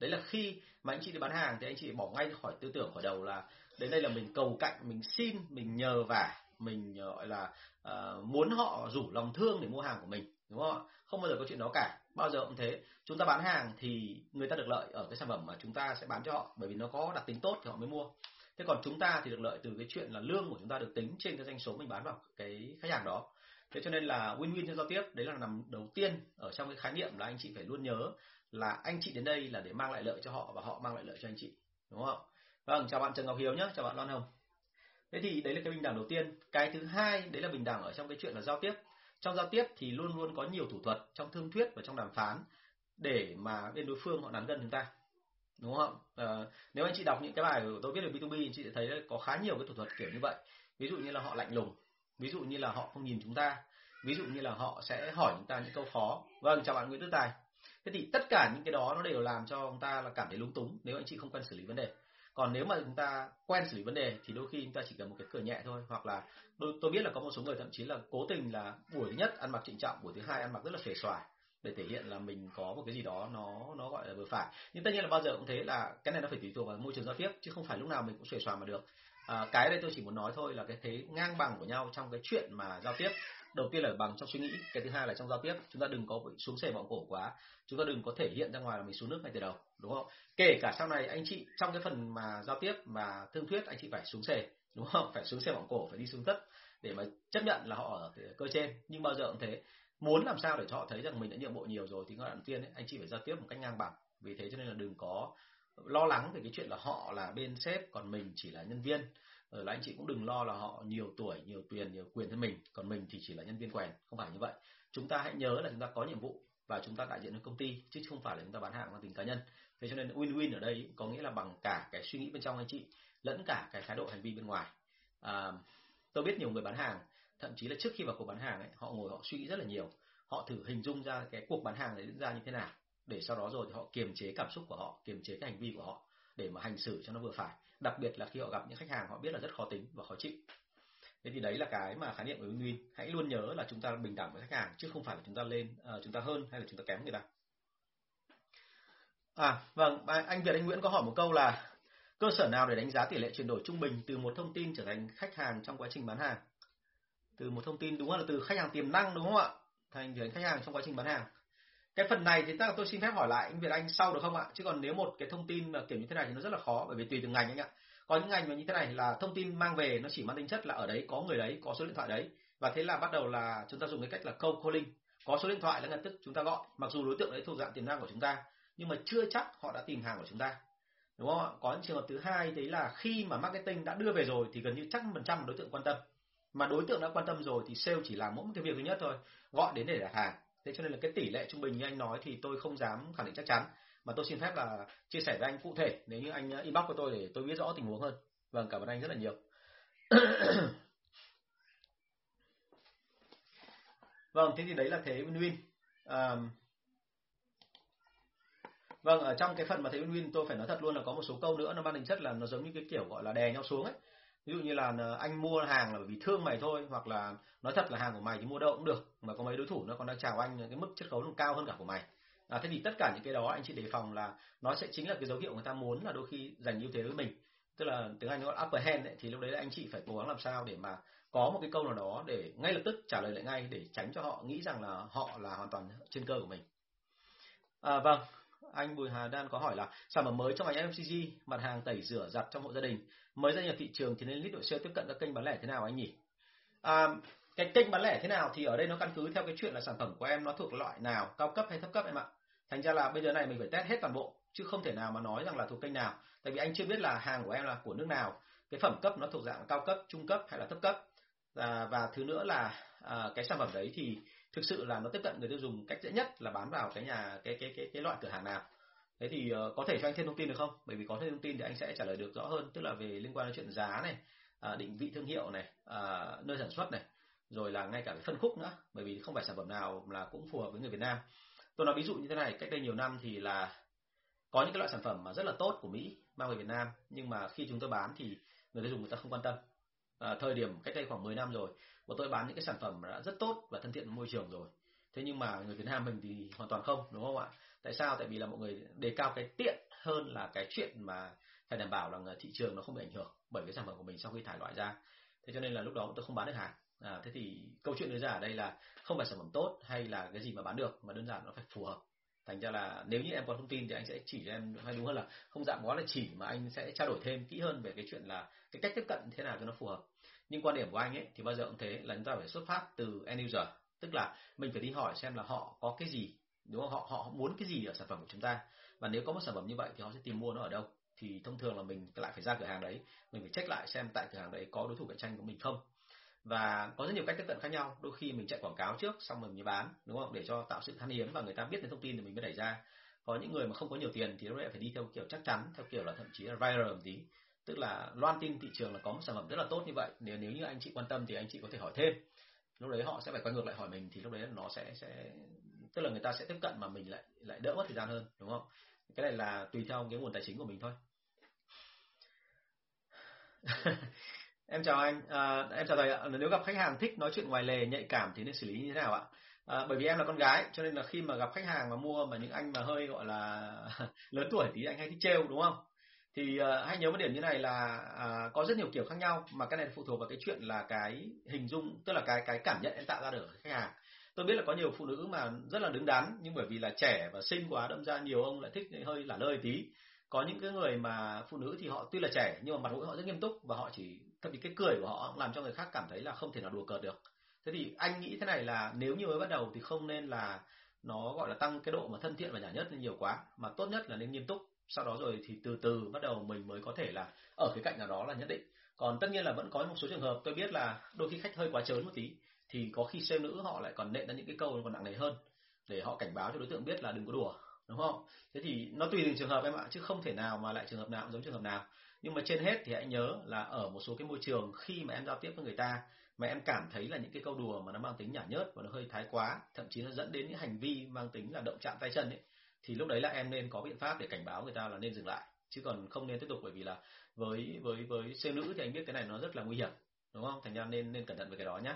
Speaker 1: đấy là khi mà anh chị đi bán hàng thì anh chị bỏ ngay khỏi tư tưởng khỏi đầu là đến đây là mình cầu cạnh mình xin mình nhờ vả mình ờ, gọi là uh, muốn họ rủ lòng thương để mua hàng của mình đúng không ạ? Không bao giờ có chuyện đó cả. Bao giờ cũng thế. Chúng ta bán hàng thì người ta được lợi ở cái sản phẩm mà chúng ta sẽ bán cho họ bởi vì nó có đặc tính tốt thì họ mới mua. Thế còn chúng ta thì được lợi từ cái chuyện là lương của chúng ta được tính trên cái doanh số mình bán vào cái khách hàng đó. Thế cho nên là win-win trong giao tiếp đấy là nằm đầu tiên ở trong cái khái niệm là anh chị phải luôn nhớ là anh chị đến đây là để mang lại lợi cho họ và họ mang lại lợi cho anh chị đúng không? Vâng chào bạn trần ngọc hiếu nhé chào bạn loan hồng. Thế thì đấy là cái bình đẳng đầu tiên. Cái thứ hai đấy là bình đẳng ở trong cái chuyện là giao tiếp. Trong giao tiếp thì luôn luôn có nhiều thủ thuật trong thương thuyết và trong đàm phán để mà bên đối phương họ nắn gần chúng ta đúng không? À, nếu anh chị đọc những cái bài của tôi viết về B2B anh chị sẽ thấy có khá nhiều cái thủ thuật kiểu như vậy. Ví dụ như là họ lạnh lùng ví dụ như là họ không nhìn chúng ta ví dụ như là họ sẽ hỏi chúng ta những câu khó. Vâng chào bạn Nguyễn Đức Tài thế thì tất cả những cái đó nó đều làm cho chúng ta là cảm thấy lúng túng nếu anh chị không quen xử lý vấn đề. Còn nếu mà chúng ta quen xử lý vấn đề thì đôi khi chúng ta chỉ cần một cái cửa nhẹ thôi hoặc là tôi, tôi biết là có một số người thậm chí là cố tình là buổi thứ nhất ăn mặc trịnh trọng buổi thứ hai ăn mặc rất là xuề xòa để thể hiện là mình có một cái gì đó nó nó gọi là vừa phải. Nhưng tất nhiên là bao giờ cũng thế là cái này nó phải tùy thuộc vào môi trường giao tiếp chứ không phải lúc nào mình cũng xuề xòa mà được. À, cái đây tôi chỉ muốn nói thôi là cái thế ngang bằng của nhau trong cái chuyện mà giao tiếp đầu tiên là bằng trong suy nghĩ cái thứ hai là trong giao tiếp. Chúng ta đừng có xuống sẻ vọng cổ quá. Chúng ta đừng có thể hiện ra ngoài là mình xuống nước ngay từ đầu đúng không? Kể cả sau này anh chị trong cái phần mà giao tiếp mà thương thuyết anh chị phải xuống sẻ đúng không? Phải xuống sẻ vọng cổ phải đi xuống thấp để mà chấp nhận là họ ở cơ trên. Nhưng bao giờ cũng thế. Muốn làm sao để cho họ thấy rằng mình đã nhượng bộ nhiều rồi thì ngay đầu tiên ấy, anh chị phải giao tiếp một cách ngang bằng. Vì thế cho nên là đừng có lo lắng về cái chuyện là họ là bên sếp còn mình chỉ là nhân viên ở là anh chị cũng đừng lo là họ nhiều tuổi nhiều tiền nhiều quyền hơn mình còn mình thì chỉ là nhân viên quèn không phải như vậy. Chúng ta hãy nhớ là chúng ta có nhiệm vụ và chúng ta đại diện cho công ty chứ không phải là chúng ta bán hàng mang tính cá nhân. Thế cho nên win-win ở đây có nghĩa là bằng cả cái suy nghĩ bên trong anh chị lẫn cả cái thái độ hành vi bên ngoài. À, tôi biết nhiều người bán hàng thậm chí là trước khi vào cuộc bán hàng ấy, họ ngồi họ suy nghĩ rất là nhiều. Họ thử hình dung ra cái cuộc bán hàng này diễn ra như thế nào để sau đó rồi thì họ kiềm chế cảm xúc của họ kiềm chế cái hành vi của họ để mà hành xử cho nó vừa phải. Đặc biệt là khi họ gặp những khách hàng họ biết là rất khó tính và khó chịu. Thế thì đấy là cái mà khái niệm của win-win hãy luôn nhớ là chúng ta bình đẳng với khách hàng chứ không phải là chúng ta lên uh, chúng ta hơn hay là chúng ta kém người ta. À vâng anh Việt anh Nguyễn có hỏi một câu là cơ sở nào để đánh giá tỷ lệ chuyển đổi trung bình từ một thông tin trở thành khách hàng trong quá trình bán hàng? Từ một thông tin đúng là từ khách hàng tiềm năng đúng không ạ? Thành trở thành khách hàng trong quá trình bán hàng cái phần này thì chắc là tôi xin phép hỏi lại anh Việt Anh sau được không ạ? Chứ còn nếu một cái thông tin mà kiểu như thế này thì nó rất là khó, bởi vì tùy từng ngành anh ạ. Có những ngành mà như thế này là thông tin mang về nó chỉ mang tính chất là ở đấy, có người đấy, có số điện thoại đấy. Và thế là bắt đầu là chúng ta dùng cái cách là cold calling. Có số điện thoại là ngay tức chúng ta gọi, mặc dù đối tượng đấy thuộc dạng tiềm năng của chúng ta, nhưng mà chưa chắc họ đã tìm hàng của chúng ta. Đúng không ạ? Có những trường hợp thứ hai đấy là khi mà marketing đã đưa về rồi thì gần như chắc phần trăm đối tượng quan tâm. Mà đối tượng đã quan tâm rồi thì sale chỉ làm mỗi một cái việc duy nhất thôi, gọi đến để đặt hàng thế cho nên là cái tỷ lệ trung bình như anh nói thì tôi không dám khẳng định chắc chắn. Mà tôi xin phép là chia sẻ với anh cụ thể nếu như anh uh, inbox của tôi để tôi biết rõ tình huống hơn. Vâng cảm ơn anh rất là nhiều. Vâng thế thì đấy là thế win win à, vâng ở trong cái phần mà thế win win tôi phải nói thật luôn là có một số câu nữa nó mang tính chất là nó giống như cái kiểu gọi là đè nhau xuống ấy ví dụ như là ờ, anh mua hàng là bởi vì thương mày thôi hoặc là nói thật là hàng của mày thì mua đâu cũng được mà có mấy đối thủ nó còn đang chào anh cái mức chiết khấu nó cao hơn cả của mày. À, thế thì tất cả những cái đó anh chị đề phòng là nó sẽ chính là cái dấu hiệu người ta muốn là đôi khi giành ưu thế với mình. Tức là tiếng anh nó gọi upper hand ấy, thì lúc đấy là anh chị phải cố gắng làm sao để mà có một cái câu nào đó để ngay lập tức trả lời lại ngay để tránh cho họ nghĩ rằng là họ là hoàn toàn trên cơ của mình. À, vâng anh Bùi Hà Đan có hỏi là sản phẩm mới trong ngành FMCG mặt hàng tẩy rửa giặt trong hộ gia đình mới gia nhập thị trường thì nên lít đội sale tiếp cận các kênh bán lẻ thế nào anh nhỉ? À, cái kênh bán lẻ thế nào thì ở đây nó căn cứ theo cái chuyện là sản phẩm của em nó thuộc loại nào cao cấp hay thấp cấp em ạ. Thành ra là bây giờ này mình phải test hết toàn bộ chứ không thể nào mà nói rằng là thuộc kênh nào. Tại vì anh chưa biết là hàng của em là của nước nào. Cái phẩm cấp nó thuộc dạng cao cấp trung cấp hay là thấp cấp. Và, và thứ nữa là à, cái sản phẩm đấy thì thực sự là nó tiếp cận người tiêu dùng cách dễ nhất là bán vào cái nhà cái cái cái cái loại cửa hàng nào thế thì uh, có thể cho anh thêm thông tin được không? Bởi vì có thêm thông tin thì anh sẽ trả lời được rõ hơn tức là về liên quan đến chuyện giá này à, định vị thương hiệu này à, nơi sản xuất này rồi là ngay cả cái phân khúc nữa. Bởi vì không phải sản phẩm nào là cũng phù hợp với người Việt Nam. Tôi nói ví dụ như thế này cách đây nhiều năm thì là có những cái loại sản phẩm mà rất là tốt của Mỹ mang về Việt Nam nhưng mà khi chúng tôi bán thì người tiêu dùng người ta không quan tâm. À, thời điểm cách đây khoảng 10 năm rồi bọn tôi bán những cái sản phẩm đã rất tốt và thân thiện với môi trường rồi. Thế nhưng mà người Việt Nam mình thì hoàn toàn không đúng không ạ? Tại sao? Tại vì là mọi người đề cao cái tiện hơn là cái chuyện mà phải đảm bảo là thị trường nó không bị ảnh hưởng bởi cái sản phẩm của mình sau khi thải loại ra. Thế cho nên là lúc đó tôi không bán được hàng. À, thế thì câu chuyện đưa ra ở đây là không phải sản phẩm tốt hay là cái gì mà bán được mà đơn giản nó phải phù hợp. Thành ra là nếu như em có thông tin thì anh sẽ chỉ cho em hay đúng hơn là không dạng quá là chỉ mà anh sẽ trao đổi thêm kỹ hơn về cái chuyện là cái cách tiếp cận thế nào cho nó phù hợp. Nhưng quan điểm của anh ấy thì bao giờ cũng thế là chúng ta phải xuất phát từ end user tức là mình phải đi hỏi xem là họ có cái gì đúng không? Họ họ muốn cái gì ở sản phẩm của chúng ta? Và nếu có một sản phẩm như vậy thì họ sẽ tìm mua nó ở đâu? Thì thông thường là mình lại phải ra cửa hàng đấy. Mình phải check lại xem tại cửa hàng đấy có đối thủ cạnh tranh của mình không. Và có rất nhiều cách tiếp cận khác nhau. Đôi khi mình chạy quảng cáo trước, xong rồi mới bán, đúng không? Để cho tạo sự khan hiếm và người ta biết đến thông tin thì mình mới đẩy ra. Có những người mà không có nhiều tiền thì nó đấy phải đi theo kiểu chắc chắn, theo kiểu là thậm chí là viral một tí. Tức là loan tin thị trường là có một sản phẩm rất là tốt như vậy. Nếu nếu như anh chị quan tâm thì anh chị có thể hỏi thêm. Lúc đấy họ sẽ phải quay ngược lại hỏi mình thì lúc đấy nó sẽ sẽ tức là người ta sẽ tiếp cận mà mình lại lại đỡ mất thời gian hơn đúng không? Cái này là tùy theo cái nguồn tài chính của mình thôi. Em chào anh. À, em chào thầy ạ. Nếu gặp khách hàng thích nói chuyện ngoài lề nhạy cảm thì nên xử lý như thế nào ạ? À, bởi vì em là con gái cho nên là khi mà gặp khách hàng mà mua mà những anh mà hơi gọi là lớn tuổi thì anh hay thích trêu đúng không? Thì uh, hãy nhớ một điểm như này là uh, có rất nhiều kiểu khác nhau mà cái này phụ thuộc vào cái chuyện là cái hình dung tức là cái cái cảm nhận em tạo ra được khách hàng tôi biết là có nhiều phụ nữ mà rất là đứng đắn, nhưng bởi vì là trẻ và xinh quá, đâm ra nhiều ông lại thích hơi lả lơi tí. Có những cái người mà phụ nữ thì họ tuy là trẻ, nhưng mà mặt mũi họ rất nghiêm túc và họ chỉ, thậm chí cái cười của họ làm cho người khác cảm thấy là không thể nào đùa cợt được. Thế thì anh nghĩ thế này là nếu như mới bắt đầu thì không nên là nó gọi là tăng cái độ mà thân thiện và nhả nhất lên nhiều quá, mà tốt nhất là nên nghiêm túc. Sau đó rồi thì từ từ bắt đầu mình mới có thể là ở cái cạnh nào đó là nhất định. Còn tất nhiên là vẫn có một số trường hợp, tôi biết là đôi khi khách hơi quá trớn một tí thì có khi sale nữ họ lại còn nện ra những cái câu còn nặng nề hơn để họ cảnh báo cho đối tượng biết là đừng có đùa, đúng không? Thế thì nó tùy từng trường hợp em ạ, chứ không thể nào mà lại trường hợp nào cũng giống trường hợp nào. Nhưng mà trên hết thì hãy nhớ là ở một số cái môi trường khi mà em giao tiếp với người ta mà em cảm thấy là những cái câu đùa mà nó mang tính nhả nhớt và nó hơi thái quá, thậm chí nó dẫn đến những hành vi mang tính là động chạm tay chân ấy, thì lúc đấy là em nên có biện pháp để cảnh báo người ta là nên dừng lại. Chứ còn không nên tiếp tục bởi vì là với với với xe nữ thì anh biết cái này nó rất là nguy hiểm, đúng không? Thành ra nên nên cẩn thận về cái đó nhé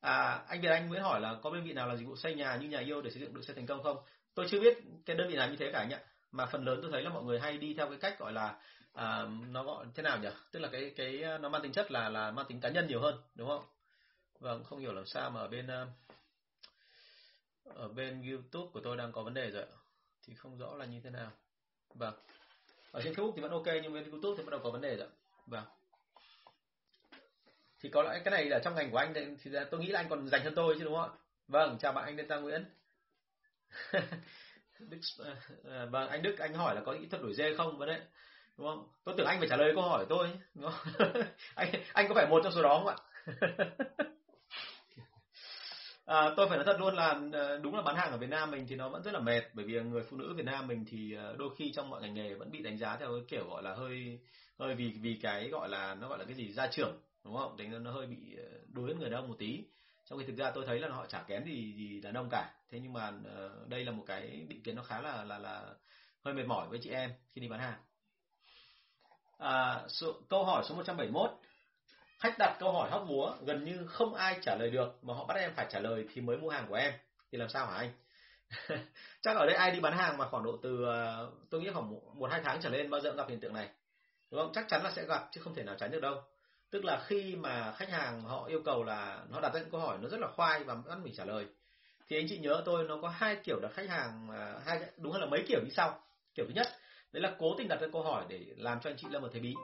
Speaker 1: À, anh Việt Anh mới hỏi là có đơn vị nào là dịch vụ xây nhà như nhà yêu để xây dựng được xe thành công không? Tôi chưa biết cái đơn vị nào như thế cả nhỉ. Mà phần lớn tôi thấy là mọi người hay đi theo cái cách gọi là à, nó gọi thế nào nhỉ? Tức là cái cái à, nó mang tính chất là là mang tính cá nhân nhiều hơn, đúng không? Vâng, không hiểu làm sao mà ở bên à, ở bên YouTube của tôi đang có vấn đề rồi thì không rõ là như thế nào vâng ở trên Facebook thì vẫn ok nhưng bên YouTube thì bắt đầu có vấn đề rồi vâng thì có lẽ cái này là trong ngành của anh thì tôi nghĩ là anh còn dành hơn tôi chứ đúng không ạ? Vâng chào bạn anh Lê Gia Nguyễn. Đức, ờ, ờ, vâng anh Đức anh hỏi là có kỹ thuật đổi dê không? Vấn đấy đúng không? Tôi tưởng anh phải trả lời câu hỏi của tôi đúng không? anh anh có phải một trong số đó không ạ? À, tôi phải nói thật luôn là ờ, đúng là bán hàng ở Việt Nam mình thì nó vẫn rất là mệt bởi vì người phụ nữ Việt Nam mình thì đôi khi trong mọi ngành nghề vẫn bị đánh giá theo cái kiểu gọi là hơi hơi vì vì cái gọi là nó gọi là cái gì gia trưởng đúng không? Đánh nó hơi bị ờ, đối với người đàn ông một tí. Trong khi thực ra tôi thấy là họ chả kém gì gì đàn ông cả. Thế nhưng mà uh, đây là một cái định kiến nó khá là là là hơi mệt mỏi với chị em khi đi bán hàng. À, số, câu hỏi số 171 khách đặt câu hỏi hóc búa gần như không ai trả lời được mà họ bắt em phải trả lời thì mới mua hàng của em. Thì làm sao hả anh? Chắc ở đây ai đi bán hàng mà khoảng độ từ uh, tôi nghĩ khoảng một, một hai tháng trở lên bao giờ gặp hiện tượng này. Đúng không? Chắc chắn là sẽ gặp chứ không thể nào tránh được đâu tức là khi mà khách hàng họ yêu cầu là nó đặt ra những câu hỏi nó rất là khoai và bắt mình trả lời, thì anh chị nhớ tôi nó có hai kiểu đặt khách hàng à, hai đúng hơn là mấy kiểu như sau. Kiểu thứ nhất, đấy là cố tình đặt ra câu hỏi để làm cho anh chị lâm vào thế bí.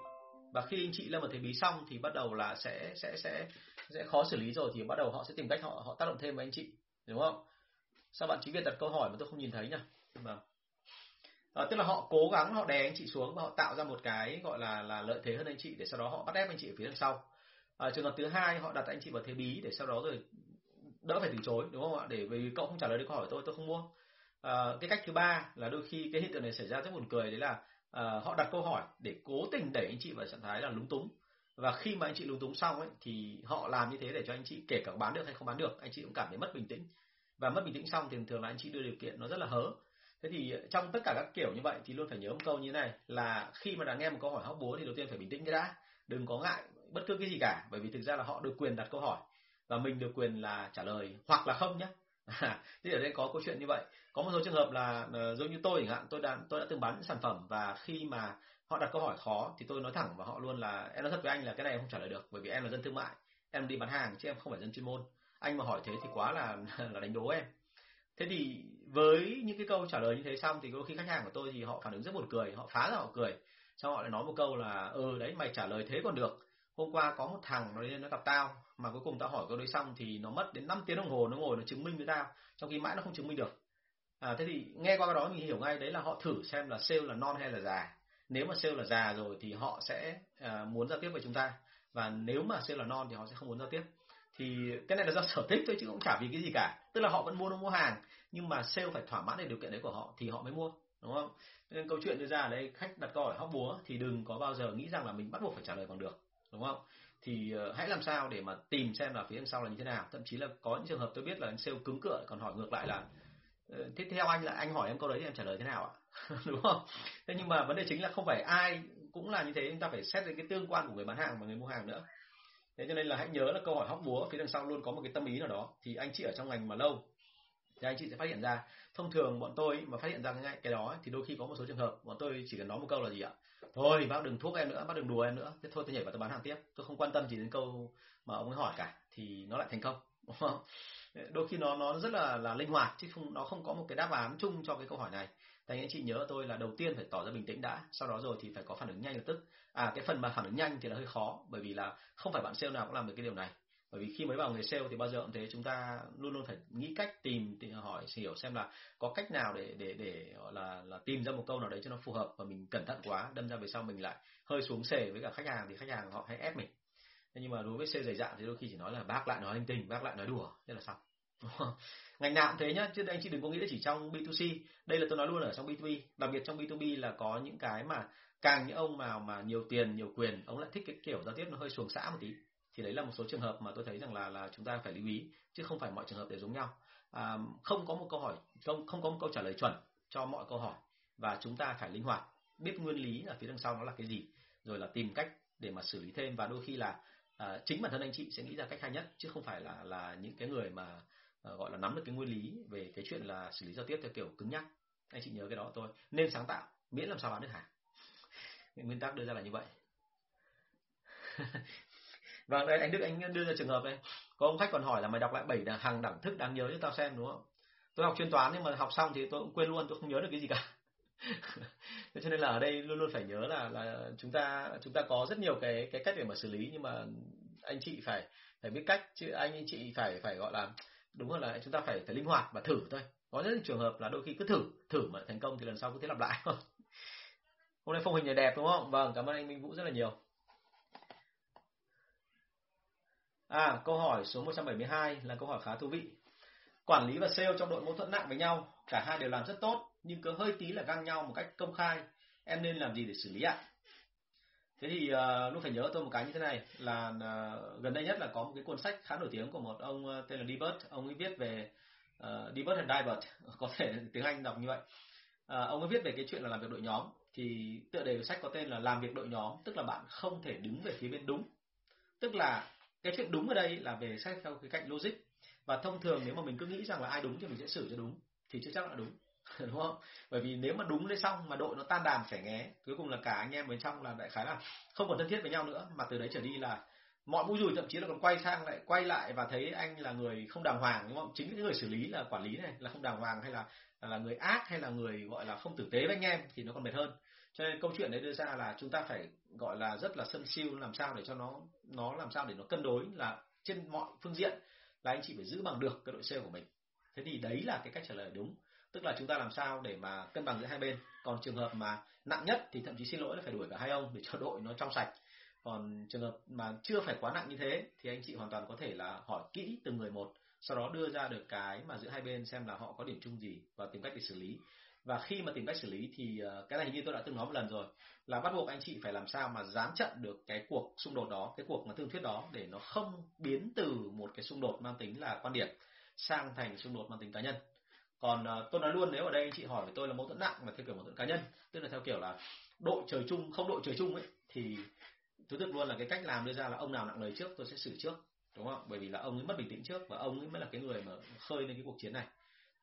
Speaker 1: Và khi anh chị lâm vào thế bí xong thì bắt đầu là sẽ sẽ sẽ sẽ khó xử lý rồi thì bắt đầu họ sẽ tìm cách họ họ tác động thêm với anh chị, đúng không? Sao bạn chỉ việc đặt câu hỏi mà tôi không nhìn thấy nhỉ? Vâng à, tức là họ cố gắng họ đè anh chị xuống và họ tạo ra một cái gọi là là lợi thế hơn anh chị để sau đó họ bắt ép anh chị ở phía đằng sau. À, trường hợp thứ hai họ đặt anh chị vào thế bí để sau đó rồi đỡ phải từ chối đúng không ạ? Để vì cậu không trả lời được câu hỏi tôi tôi không mua. À, cái cách thứ ba là đôi khi cái hiện tượng này xảy ra rất buồn cười đấy là à, họ đặt câu hỏi để cố tình đẩy anh chị vào trạng thái là lúng túng. Và khi mà anh chị lúng túng xong ấy thì họ làm như thế để cho anh chị kể cả bán được hay không bán được anh chị cũng cảm thấy mất bình tĩnh. Và mất bình tĩnh xong thì thường là anh chị đưa điều kiện nó rất là hớ thế thì ờ, trong tất cả các kiểu như vậy thì luôn phải nhớ một câu như thế này là khi mà đã nghe một câu hỏi hóc búa thì đầu tiên phải bình tĩnh cái đã, đừng có ngại bất cứ cái gì cả, bởi vì thực ra là họ được quyền đặt câu hỏi và mình được quyền là trả lời hoặc là không nhé thế ở đây có câu chuyện như vậy. Có một số trường hợp là ờ, giống như tôi chẳng hạn, tôi đã tôi đã từng bán sản phẩm và khi mà họ đặt câu hỏi khó thì tôi nói thẳng và họ luôn là, em nói thật với anh là cái này em không trả lời được, bởi vì em là dân thương mại, em đi bán hàng chứ em không phải dân chuyên môn. Anh mà hỏi thế thì quá là là đánh đố em. Thế thì với những cái câu trả lời như thế xong thì đôi khi khách hàng của tôi thì họ phản ứng rất buồn cười họ phá ra họ cười. Sau họ lại nói một câu là ừ đấy mày trả lời thế còn được. Hôm qua có một thằng nó lên nó gặp tao mà cuối cùng tao hỏi câu đấy xong thì nó mất đến 5 tiếng đồng hồ nó ngồi nó chứng minh với tao trong khi mãi nó không chứng minh được. À, thế thì nghe qua cái đó mình hiểu ngay đấy là họ thử xem là sale là non hay là già. Nếu mà sale là già rồi thì họ sẽ à, muốn giao tiếp với chúng ta và nếu mà sale là non thì họ sẽ không muốn giao tiếp. Thì cái này là do sở thích thôi chứ cũng chả vì cái gì cả. Tức là họ vẫn mua nó mua hàng nhưng mà sale phải thỏa mãn được điều kiện đấy của họ thì họ mới mua đúng không? Nên câu chuyện đưa ra ở đây khách đặt câu hỏi hóc búa thì đừng có bao giờ nghĩ rằng là mình bắt buộc phải trả lời bằng được đúng không? Thì uh, hãy làm sao để mà tìm xem là phía đằng sau là như thế nào. Thậm chí là có những trường hợp tôi biết là anh sale cứng cựa còn hỏi ngược lại là tiếp thế theo anh là anh hỏi em câu đấy thì em trả lời thế nào ạ? Đúng không? Thế nhưng mà vấn đề chính là không phải ai cũng là như thế chúng ta phải xét đến cái tương quan của người bán hàng và người mua hàng nữa. Thế cho nên là hãy nhớ là câu hỏi hóc búa phía đằng sau luôn có một cái tâm ý nào đó thì anh chị ở trong ngành mà lâu thì anh chị sẽ phát hiện ra. Thông thường bọn tôi mà phát hiện ra ngay cái đó thì đôi khi có một số trường hợp bọn tôi chỉ cần nói một câu là gì ạ? Thôi bác đừng thuốc em nữa bác đừng đùa em nữa. Thế thôi tôi nhảy vào tôi bán hàng tiếp. Tôi không quan tâm gì đến câu mà ông ấy hỏi cả. Thì nó lại thành công đôi khi nó nó rất là là linh hoạt chứ không nó không có một cái đáp án chung cho cái câu hỏi này. Thì anh chị nhớ tôi là đầu tiên phải tỏ ra bình tĩnh đã, sau đó rồi thì phải có phản ứng nhanh lập tức. À cái phần mà phản ứng nhanh thì là hơi khó bởi vì là không phải bạn sale nào cũng làm được cái điều này. Bởi vì khi mới vào nghề sale thì bao giờ cũng thế chúng ta luôn luôn phải nghĩ cách tìm, tìm hỏi hiểu xem là có cách nào để để để gọi là là tìm ra một câu nào đấy cho nó phù hợp và mình cẩn thận quá đâm ra về sau mình lại hơi xuống sề với cả khách hàng thì khách hàng họ hay ép mình. Thế nhưng mà đối với sale dày dạn thì đôi khi chỉ nói là bác lại nói linh tinh, bác lại nói đùa, thế là xong. ngành nào cũng thế nhá chứ anh chị đừng có nghĩ là chỉ trong B2C đây là tôi nói luôn ở trong B2B đặc biệt trong B2B là có những cái mà càng những ông nào mà nhiều tiền nhiều quyền ông lại thích cái kiểu giao tiếp nó hơi xuồng xã một tí thì đấy là một số trường hợp mà tôi thấy rằng là là chúng ta phải lưu ý chứ không phải mọi trường hợp đều giống nhau. À, không có một câu hỏi không không có một câu trả lời chuẩn cho mọi câu hỏi và chúng ta phải linh hoạt biết nguyên lý ở phía đằng sau nó là cái gì rồi là tìm cách để mà xử lý thêm và đôi khi là à, chính bản thân anh chị sẽ nghĩ ra cách hay nhất chứ không phải là là những cái người mà à, gọi là nắm được cái nguyên lý về cái chuyện là xử lý giao tiếp theo kiểu cứng nhắc. Anh chị nhớ cái đó tôi nên sáng tạo miễn làm sao bán được hàng. Nguyên tắc đưa ra là như vậy. và đây, anh Đức, anh đưa ra trường hợp đây có ông khách còn hỏi là mày đọc lại bảy hàng đẳng thức đáng nhớ cho tao xem, đúng không? Tôi học chuyên toán nhưng mà học xong thì tôi cũng quên luôn, tôi không nhớ được cái gì cả. Thế cho nên là ở đây luôn luôn phải nhớ là là chúng ta chúng ta có rất nhiều cái cái cách để mà xử lý nhưng mà anh chị phải phải biết cách chứ anh chị phải phải gọi là, đúng hơn là chúng ta phải phải linh hoạt và thử thôi. Có rất nhiều trường hợp là đôi khi cứ thử thử mà thành công thì lần sau cứ thế lặp lại thôi. Hôm nay phong hình này đẹp, đúng không? Vâng cảm ơn anh Minh Vũ rất là nhiều. À câu hỏi số 172 là câu hỏi khá thú vị. Quản lý và sale trong đội mâu thuẫn nặng với nhau cả hai đều làm rất tốt nhưng cứ hơi tí là găng nhau một cách công khai. Em nên làm gì để xử lý ạ? Thế thì ờ, uh, lúc phải nhớ tôi một cái như thế này là uh, gần đây nhất là có một cái cuốn sách khá nổi tiếng của một ông uh, tên là Dibert ông ấy viết về uh, Dibert and Dibert có thể tiếng Anh đọc như vậy. Uh, ông ấy viết về cái chuyện là làm việc đội nhóm. Thì tựa đề của sách có tên là làm việc đội nhóm tức là bạn không thể đứng về phía bên đúng. Tức là cái chuyện đúng ở đây là về xét theo cái cạnh logic. Và thông thường nếu mà mình cứ nghĩ rằng là ai đúng thì mình sẽ xử cho đúng, thì chưa chắc là đúng đúng không? Bởi vì nếu mà đúng lên xong mà đội nó tan đàn phải nghé, cuối cùng là cả anh em bên trong là đại khái là không còn thân thiết với nhau nữa, mà từ đấy trở đi là mọi mũi dùi thậm chí là còn quay sang lại, quay lại và thấy anh là người không đàng hoàng, đúng không? Chính những người xử lý là quản lý này, là không đàng hoàng hay là là người ác hay là người, gọi là không tử tế với anh em thì nó còn mệt hơn cho nên câu chuyện đấy đưa ra là chúng ta phải gọi là rất là sân siêu làm sao để cho nó nó làm sao để nó cân đối là trên mọi phương diện là anh chị phải giữ bằng được cái đội sale của mình. Thế thì đấy là cái cách trả lời đúng. Tức là chúng ta làm sao để mà cân bằng giữa hai bên. Còn trường hợp mà nặng nhất thì thậm chí xin lỗi là phải đuổi cả hai ông để cho đội nó trong sạch. Còn trường hợp mà chưa phải quá nặng như thế thì anh chị hoàn toàn có thể là hỏi kỹ từng người một, sau đó đưa ra được cái mà giữa hai bên xem là họ có điểm chung gì và tìm cách để xử lý và khi mà tìm cách xử lý thì ờ, cái này như tôi đã từng nói một lần rồi, là bắt buộc anh chị phải làm sao mà dám chặn được cái cuộc xung đột đó, cái cuộc mà thương thuyết đó để nó không biến từ một cái xung đột mang tính là quan điểm sang thành xung đột mang tính cá nhân. Còn ờ, tôi nói luôn, nếu ở đây anh chị hỏi với tôi là mâu thuẫn nặng mà theo kiểu mâu thuẫn cá nhân, tức là theo kiểu là đội trời chung, không đội trời chung ấy, thì tôi thực luôn là cái cách làm đưa ra là ông nào nặng lời trước tôi sẽ xử trước, đúng không? Bởi vì là ông ấy mất bình tĩnh trước và ông ấy mới là cái người mà khơi lên cái cuộc chiến này.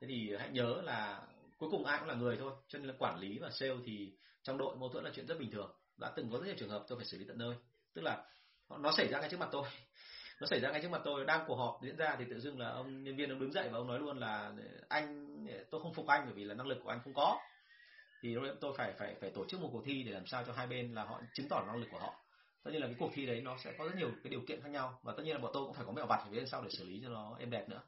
Speaker 1: Thế thì hãy nhớ là cuối cùng ai cũng là người thôi, cho nên là quản lý và sale thì trong đội mâu thuẫn là chuyện rất bình thường. Đã từng có rất nhiều trường hợp tôi phải xử lý tận nơi. Tức là nó xảy ra ngay trước mặt tôi. Nó xảy ra ngay trước mặt tôi. Đang cuộc họp diễn ra thì tự dưng là ông nhân viên ông đứng dậy và ông nói luôn là anh, tôi không phục anh bởi vì là năng lực của anh không có. Thì lúc đấy tôi phải phải phải tổ chức một cuộc thi để làm sao cho hai bên là họ chứng tỏ năng lực của họ. Tất nhiên là cái cuộc thi đấy nó sẽ có rất nhiều cái điều kiện khác nhau. Và tất nhiên là bọn tôi cũng phải có mẹo vặt ở phía sau để xử lý cho nó êm đẹp nữa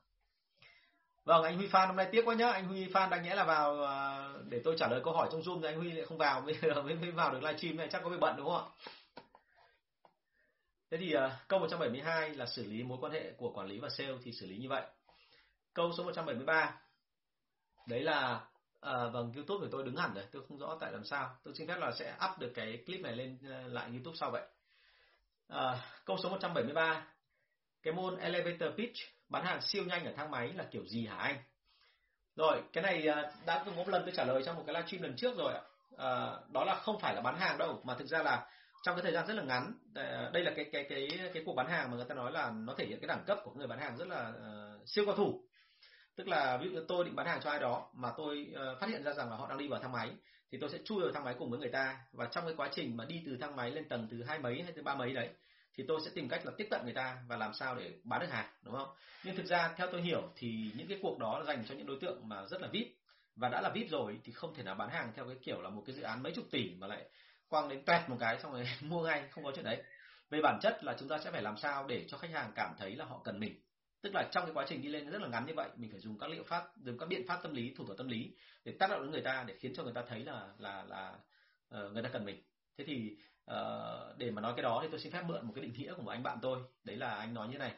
Speaker 1: vâng anh huy phan hôm nay tiếc quá nhá. Anh huy phan đang nhẽ là vào à, để tôi trả lời câu hỏi trong zoom thì anh huy lại không vào mới mới, mới vào được livestream này. Chắc có việc bận đúng không ạ? Thế thì à, câu 172 là xử lý mối quan hệ của quản lý và sale thì xử lý như vậy. Câu số 173 đấy là à, vâng youtube của tôi đứng hẳn rồi tôi không rõ tại làm sao. Tôi xin phép là sẽ up được cái clip này lên à, lại youtube sau vậy. À, câu số 173 cái môn elevator pitch bán hàng siêu nhanh ở thang máy là kiểu gì hả anh? Rồi cái này à, đã từng một lần tôi trả lời trong một cái livestream lần trước rồi ạ. À, đó là không phải là bán hàng đâu mà thực ra là trong cái thời gian rất là ngắn à, đây là cái cái cái cái cuộc bán hàng mà người ta nói là nó thể hiện cái đẳng cấp của người bán hàng rất là uh, siêu cao thủ. Tức là ví dụ tôi định bán hàng cho ai đó mà tôi uh, phát hiện ra rằng là họ đang đi vào thang máy thì tôi sẽ chui vào thang máy cùng với người ta. Và trong cái quá trình mà đi từ thang máy lên tầng từ hai mấy hay từ ba mấy đấy thì tôi sẽ tìm cách là tiếp cận người ta và làm sao để bán được hàng đúng không? Nhưng thực ra theo tôi hiểu thì những cái cuộc đó là dành cho những đối tượng mà rất là vip. Và đã là vip rồi thì không thể nào bán hàng theo cái kiểu là một cái dự án mấy chục tỷ mà lại quăng đến tẹt một cái xong rồi mua ngay không có chuyện đấy. Về bản chất là chúng ta sẽ phải làm sao để cho khách hàng cảm thấy là họ cần mình. Tức là trong cái quá trình đi lên rất là ngắn như vậy mình phải dùng các liệu pháp dùng các biện pháp tâm lý thủ thuật tâm lý để tác động đến người ta để khiến cho người ta thấy là là là uh, người ta cần mình. Thế thì uh, để mà nói cái đó thì tôi xin phép mượn một cái định nghĩa của một anh bạn tôi. Đấy là anh nói như này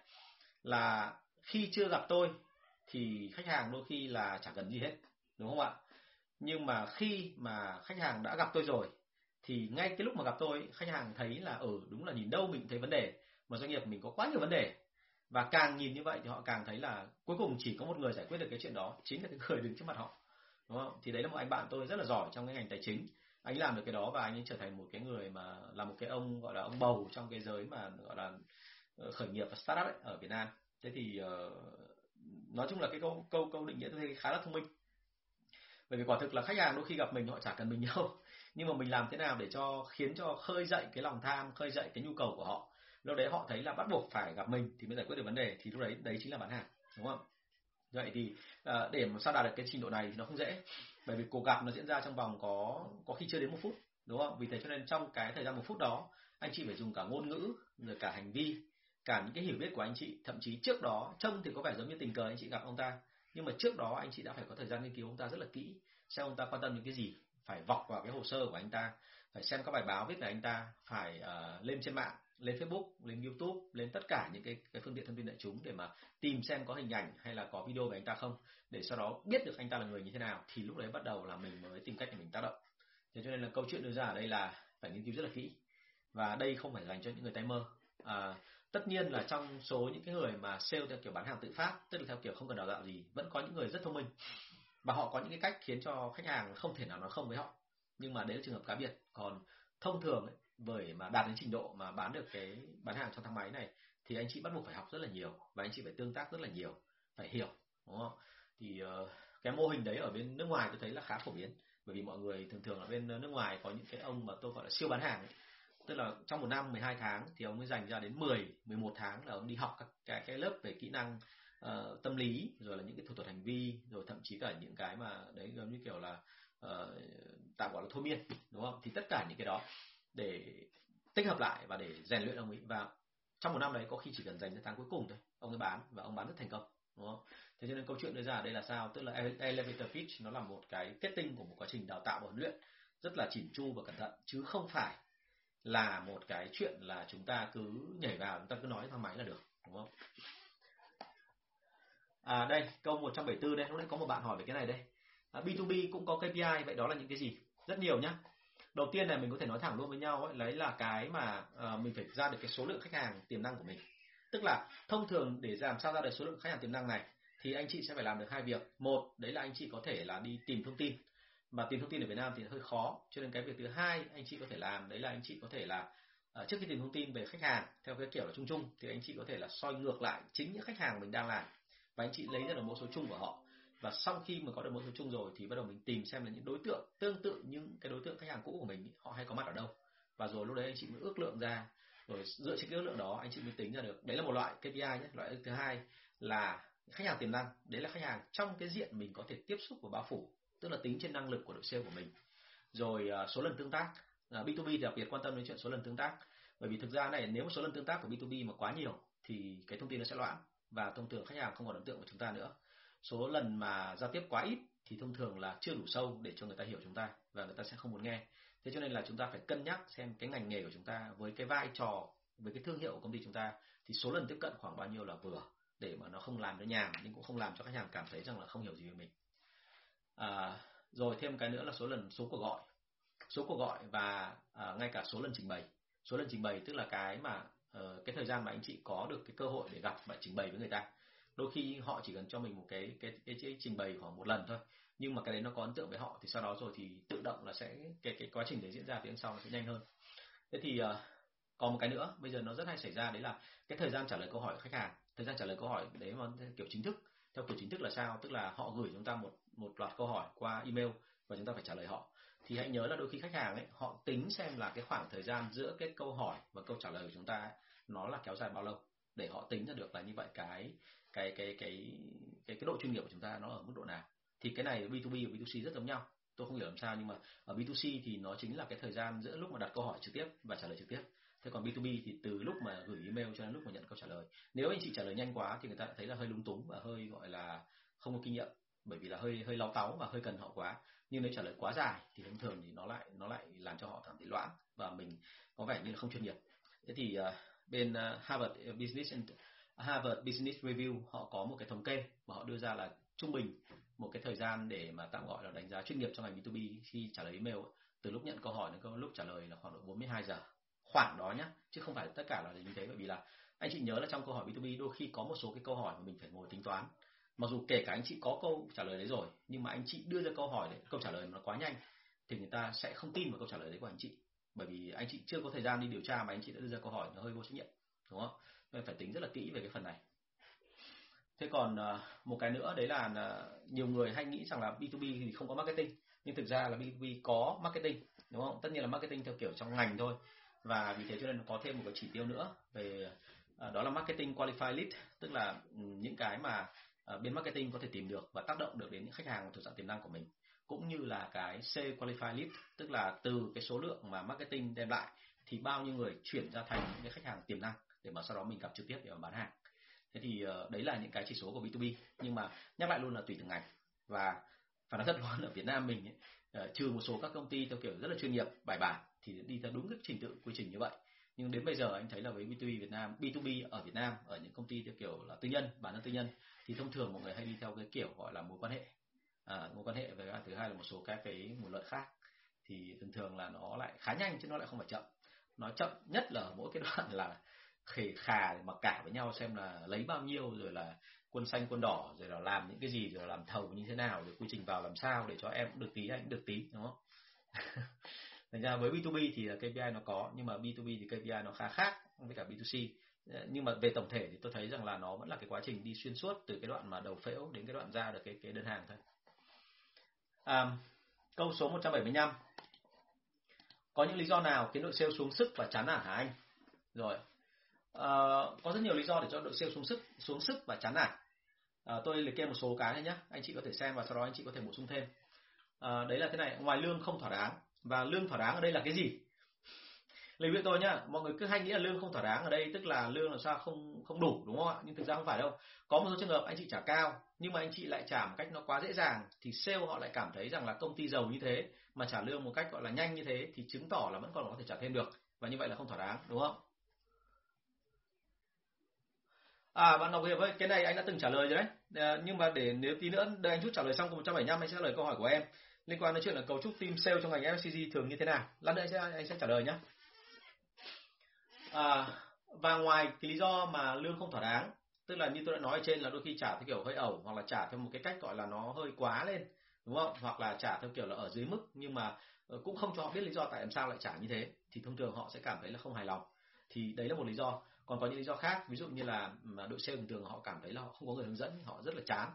Speaker 1: là khi chưa gặp tôi thì khách hàng đôi khi là chẳng cần gì hết đúng không ạ? Nhưng mà khi mà khách hàng đã gặp tôi rồi thì ngay cái lúc mà gặp tôi khách hàng thấy là ở ừ, đúng là nhìn đâu mình thấy vấn đề mà doanh nghiệp mình có quá nhiều vấn đề. Và càng nhìn như vậy thì họ càng thấy là cuối cùng chỉ có một người giải quyết được cái chuyện đó chính là cái người đứng trước mặt họ đúng không? Thì đấy là một anh bạn tôi rất là giỏi trong cái ngành tài chính anh làm được cái đó và anh ấy trở thành một cái người mà là một cái ông gọi là ông bầu trong cái giới mà gọi là ờ, khởi nghiệp và startup ấy, ở Việt Nam. Thế thì uh, nói chung là cái câu câu câu định nghĩa tôi thấy khá là thông minh. Bởi vì quả thực là khách hàng đôi khi gặp mình họ chả cần mình đâu nhưng mà mình làm thế nào để cho khiến cho khơi dậy cái lòng tham khơi dậy cái nhu cầu của họ. Lúc đấy họ thấy là bắt buộc phải gặp mình thì mới giải quyết được vấn đề thì lúc đấy đấy chính là bán hàng đúng không? Vậy thì à, để mà sao đạt được cái trình độ này thì nó không dễ. Bởi vì cuộc gặp nó diễn ra trong vòng có có khi chưa đến một phút đúng không? Vì thế cho nên trong cái thời gian một phút đó anh chị phải dùng cả ngôn ngữ rồi cả hành vi cả những cái hiểu biết của anh chị. Thậm chí trước đó trông thì có vẻ giống như tình cờ anh chị gặp ông ta nhưng mà trước đó anh chị đã phải có thời gian nghiên cứu ông ta rất là kỹ xem ông ta quan tâm những cái gì phải vọc vào cái hồ sơ của anh ta phải xem các bài báo viết về anh ta phải uh, lên trên mạng lên Facebook lên YouTube lên tất cả những cái cái phương tiện thông tin đại chúng để mà tìm xem có hình ảnh hay là có video về anh ta không. Để sau đó biết được anh ta là người như thế nào thì lúc đấy bắt đầu là mình mới tìm cách để mình tác động. Thế cho nên là câu chuyện đưa ra ở đây là phải nghiên cứu rất là kỹ. Và đây không phải dành cho những người tay mơ. À, tất nhiên là trong số những cái người mà sale theo kiểu bán hàng tự phát tức là theo kiểu không cần đào tạo gì vẫn có những người rất thông minh. Và họ có những cái cách khiến cho khách hàng không thể nào nói không với họ. Nhưng mà đấy là trường hợp cá biệt. Còn thông thường ấy, bởi mà đạt đến trình độ mà bán được cái bán hàng trong thang máy này thì anh chị bắt buộc phải học rất là nhiều và anh chị phải tương tác rất là nhiều phải hiểu đúng không? Thì uh, cái mô hình đấy ở bên nước ngoài tôi thấy là khá phổ biến. Bởi vì mọi người thường thường ở bên ờ, nước ngoài có những cái ông mà tôi gọi là siêu bán hàng ấy. tức là trong một năm 12 tháng thì ông mới dành ra đến 10 11 tháng là ông đi học các cái cái lớp về kỹ năng uh, tâm lý rồi là những cái thủ thuật hành vi rồi thậm chí cả những cái mà đấy giống như kiểu là uh, tạm gọi là thôi miên đúng không? Thì tất cả những cái đó để tích hợp lại và để rèn luyện ông ấy. Và trong một năm đấy có khi chỉ cần dành ra tháng cuối cùng thôi. Ông ấy bán và ông bán rất thành công đúng không? Thế cho nên câu chuyện đưa ra ở đây là sao? Tức là e- elevator pitch nó là một cái kết tinh của một quá trình đào tạo và huấn luyện rất là chỉn chu và cẩn thận chứ không phải là một cái chuyện là chúng ta cứ nhảy vào chúng ta cứ nói thang máy là được đúng không? À đây câu 174 đây. Lúc nãy có một bạn hỏi về cái này đây. À, B2B cũng có KPI vậy đó là những cái gì? Rất nhiều nhá đầu tiên này mình có thể nói thẳng luôn với nhau ấy, lấy là cái mà uh, mình phải ra được cái số lượng khách hàng tiềm năng của mình. Tức là thông thường để làm sao ra được số lượng khách hàng tiềm năng này thì anh chị sẽ phải làm được hai việc. Một đấy là anh chị có thể là đi tìm thông tin. Mà tìm thông tin ở Việt Nam thì hơi khó. Cho nên cái việc thứ hai anh chị có thể làm đấy là anh chị có thể là uh, trước khi tìm thông tin về khách hàng theo cái kiểu là chung chung thì anh chị có thể là soi ngược lại chính những khách hàng mình đang làm. Và anh chị lấy ra được mẫu số chung của họ và sau khi mà có được mẫu số chung rồi thì bắt đầu mình tìm xem là những đối tượng, tương tự những cái đối tượng khách hàng cũ của mình họ hay có mặt ở đâu. Và rồi lúc đấy anh chị mới ước lượng ra, rồi dựa trên cái ước lượng đó anh chị mới tính ra được. Đấy là một loại KPI nhé, loại thứ hai là khách hàng tiềm năng. Đấy là khách hàng trong cái diện mình có thể tiếp xúc và bao phủ, tức là tính trên năng lực của đội sale của mình. Rồi à, số lần tương tác. À, B2B thì đặc biệt quan tâm đến chuyện số lần tương tác. Bởi vì thực ra này, nếu số lần tương tác của B2B mà quá nhiều thì cái thông tin nó sẽ loãng và thông thường khách hàng không còn ấn tượng của chúng ta nữa số lần mà giao tiếp quá ít thì thông thường là chưa đủ sâu để cho người ta hiểu chúng ta và người ta sẽ không muốn nghe. Thế cho nên là chúng ta phải cân nhắc xem cái ngành nghề của chúng ta với cái vai trò với cái thương hiệu của công ty chúng ta thì số lần tiếp cận khoảng bao nhiêu là vừa để mà nó không làm nó nhàm nhưng cũng không làm cho khách hàng cảm thấy rằng là không hiểu gì về mình. À, rồi thêm cái nữa là số lần số cuộc gọi. Số cuộc gọi và à, ngay cả số lần trình bày. Số lần trình bày tức là cái mà uh, cái thời gian mà anh chị có được cái cơ hội để gặp và trình bày với người ta đôi khi họ chỉ cần cho mình một cái cái cái, cái trình bày khoảng một lần thôi. Nhưng mà cái đấy nó có ấn tượng với họ thì sau đó rồi thì tự động là sẽ cái cái quá trình đấy diễn ra phía sau nó sẽ nhanh hơn. Thế thì uh, còn một cái nữa bây giờ nó rất hay xảy ra đấy là cái thời gian trả lời câu hỏi của khách hàng. Thời gian trả lời câu hỏi đấy mà kiểu chính thức. Theo kiểu chính thức là sao? Tức là họ gửi chúng ta một một loạt câu hỏi qua email và chúng ta phải trả lời họ. Thì hãy nhớ là đôi khi khách hàng ấy họ tính xem là cái khoảng thời gian giữa cái câu hỏi và câu trả lời của chúng ta ấy, nó là kéo dài bao lâu. Để họ tính ra được là như vậy cái cái cái cái cái cái độ chuyên nghiệp của chúng ta nó ở mức độ nào? Thì cái này B2B và B2C rất giống nhau. Tôi không hiểu làm sao nhưng mà ở B2C thì nó chính là cái thời gian giữa lúc mà đặt câu hỏi trực tiếp và trả lời trực tiếp. Thế còn B2B thì từ lúc mà gửi email cho đến lúc mà nhận câu trả lời. Nếu anh chị trả lời nhanh quá thì người ta thấy là hơi lúng túng và hơi gọi là không có kinh nghiệm bởi vì là hơi hơi lao táo và hơi cần họ quá. Nhưng nếu trả lời quá dài thì thông thường thì nó lại nó lại làm cho họ cảm thấy loãng và mình có vẻ như là không chuyên nghiệp. Thế thì uh, bên uh, Harvard Business and Harvard Business Review, họ có một cái thống kê mà họ đưa ra là trung bình một cái thời gian để mà tạm gọi là đánh giá chuyên nghiệp trong ngành B2B khi trả lời email từ lúc nhận câu hỏi đến lúc trả lời là khoảng độ 42 giờ. Khoảng đó nhá, chứ không phải tất cả là như thế. Bởi vì là anh chị nhớ là trong câu hỏi B2B đôi khi có một số cái câu hỏi mà mình phải ngồi tính toán. Mặc dù kể cả anh chị có câu trả lời đấy rồi, nhưng mà anh chị đưa ra câu hỏi đấy, câu trả lời nó quá nhanh thì người ta sẽ không tin vào câu trả lời đấy của anh chị. Bởi vì anh chị chưa có thời gian đi điều tra mà anh chị đã đưa ra câu hỏi, nó hơi vô trách nhiệm, đúng không? Nên phải tính rất là kỹ về cái phần này. Thế còn à, một cái nữa, đấy là à, nhiều người hay nghĩ rằng là B2B thì không có marketing, nhưng thực ra là B2B có marketing, đúng không? Tất nhiên là marketing theo kiểu trong ngành thôi. Và vì thế cho nên có thêm một cái chỉ tiêu nữa về à, đó là marketing qualified lead, tức là ừ, những cái mà bên marketing có thể tìm được và tác động được đến những khách hàng thuộc dạng tiềm năng của mình, cũng như là cái C qualified lead, tức là từ cái số lượng mà marketing đem lại thì bao nhiêu người chuyển ra thành những cái khách hàng tiềm năng để mà sau đó mình gặp trực tiếp để mà bán hàng. Thế thì ờ, đấy là những cái chỉ số của B2B nhưng mà nhắc lại luôn là tùy từng ngành. Và phải nói thật luôn ở Việt Nam mình ấy, ờ, trừ một số các công ty theo kiểu rất là chuyên nghiệp bài bản thì đi theo đúng cái trình tự quy trình như vậy. Nhưng đến bây giờ anh thấy là với B2B Việt Nam B2B ở Việt Nam ở những công ty theo kiểu là tư nhân bản thân tư nhân thì thông thường mọi người hay đi theo cái kiểu gọi là mối quan hệ. À, mối quan hệ với thứ hai là một số các cái nguồn lợi khác. Thì thường thường là nó lại khá nhanh chứ nó lại không phải chậm. Nó chậm nhất là ở mỗi cái đoạn là khề khà mà cả với nhau xem là lấy bao nhiêu rồi là quân xanh quân đỏ rồi là làm những cái gì rồi là làm thầu như thế nào rồi quy trình vào làm sao để cho em cũng được tí anh cũng được tí đúng không? Thành ra với B2B thì KPI nó có nhưng mà B2B thì KPI nó khá khác với cả B2C ờ, nhưng mà về tổng thể thì tôi thấy rằng là nó vẫn là cái quá trình đi xuyên suốt từ cái đoạn mà đầu phễu đến cái đoạn ra được cái cái đơn hàng thôi. À, câu số 175 có những lý do nào khiến đội sale xuống sức và chán nản hả anh? Rồi. Ờ, có rất nhiều lý do để cho đội sale xuống sức xuống sức và chán nản. À, tôi liệt kê một số cái này nhé anh chị có thể xem và sau đó anh chị có thể bổ sung thêm. À, đấy là thế này ngoài lương không thỏa đáng và lương thỏa đáng ở đây là cái gì? Lấy ví tôi nhá mọi người cứ hay nghĩ là lương không thỏa đáng ở đây tức là lương là sao không không đủ đúng không ạ? Nhưng thực ra không phải đâu. Có một số trường hợp anh chị trả cao nhưng mà anh chị lại trả một cách nó quá dễ dàng thì sale họ lại cảm thấy rằng là công ty giàu như thế mà trả lương một cách gọi là nhanh như thế thì chứng tỏ là vẫn còn có thể trả thêm được. Và như vậy là không thỏa đáng đúng không? À bạn Ngọc Hiệp ơi, cái này anh đã từng trả lời rồi đấy. À, nhưng mà để nếu tí nữa đợi anh chút trả lời xong câu 175 anh sẽ trả lời câu hỏi của em liên quan đến chuyện là cấu trúc team sale trong ngành FMCG thường như thế nào. Lát nữa anh sẽ anh sẽ trả lời nhé. À, và ngoài cái lý do mà lương không thỏa đáng, tức là như tôi đã nói ở trên là đôi khi trả theo kiểu hơi ẩu hoặc là trả theo một cái cách gọi là nó hơi quá lên, đúng không? Hoặc là trả theo kiểu là ở dưới mức nhưng mà ờ, cũng không cho họ biết lý do tại làm sao lại trả như thế thì thông thường họ sẽ cảm thấy là không hài lòng. Thì đấy là một lý do. Còn có những lý do khác, ví dụ như là đội sale thường thường họ cảm thấy là họ không có người hướng dẫn, họ rất là chán.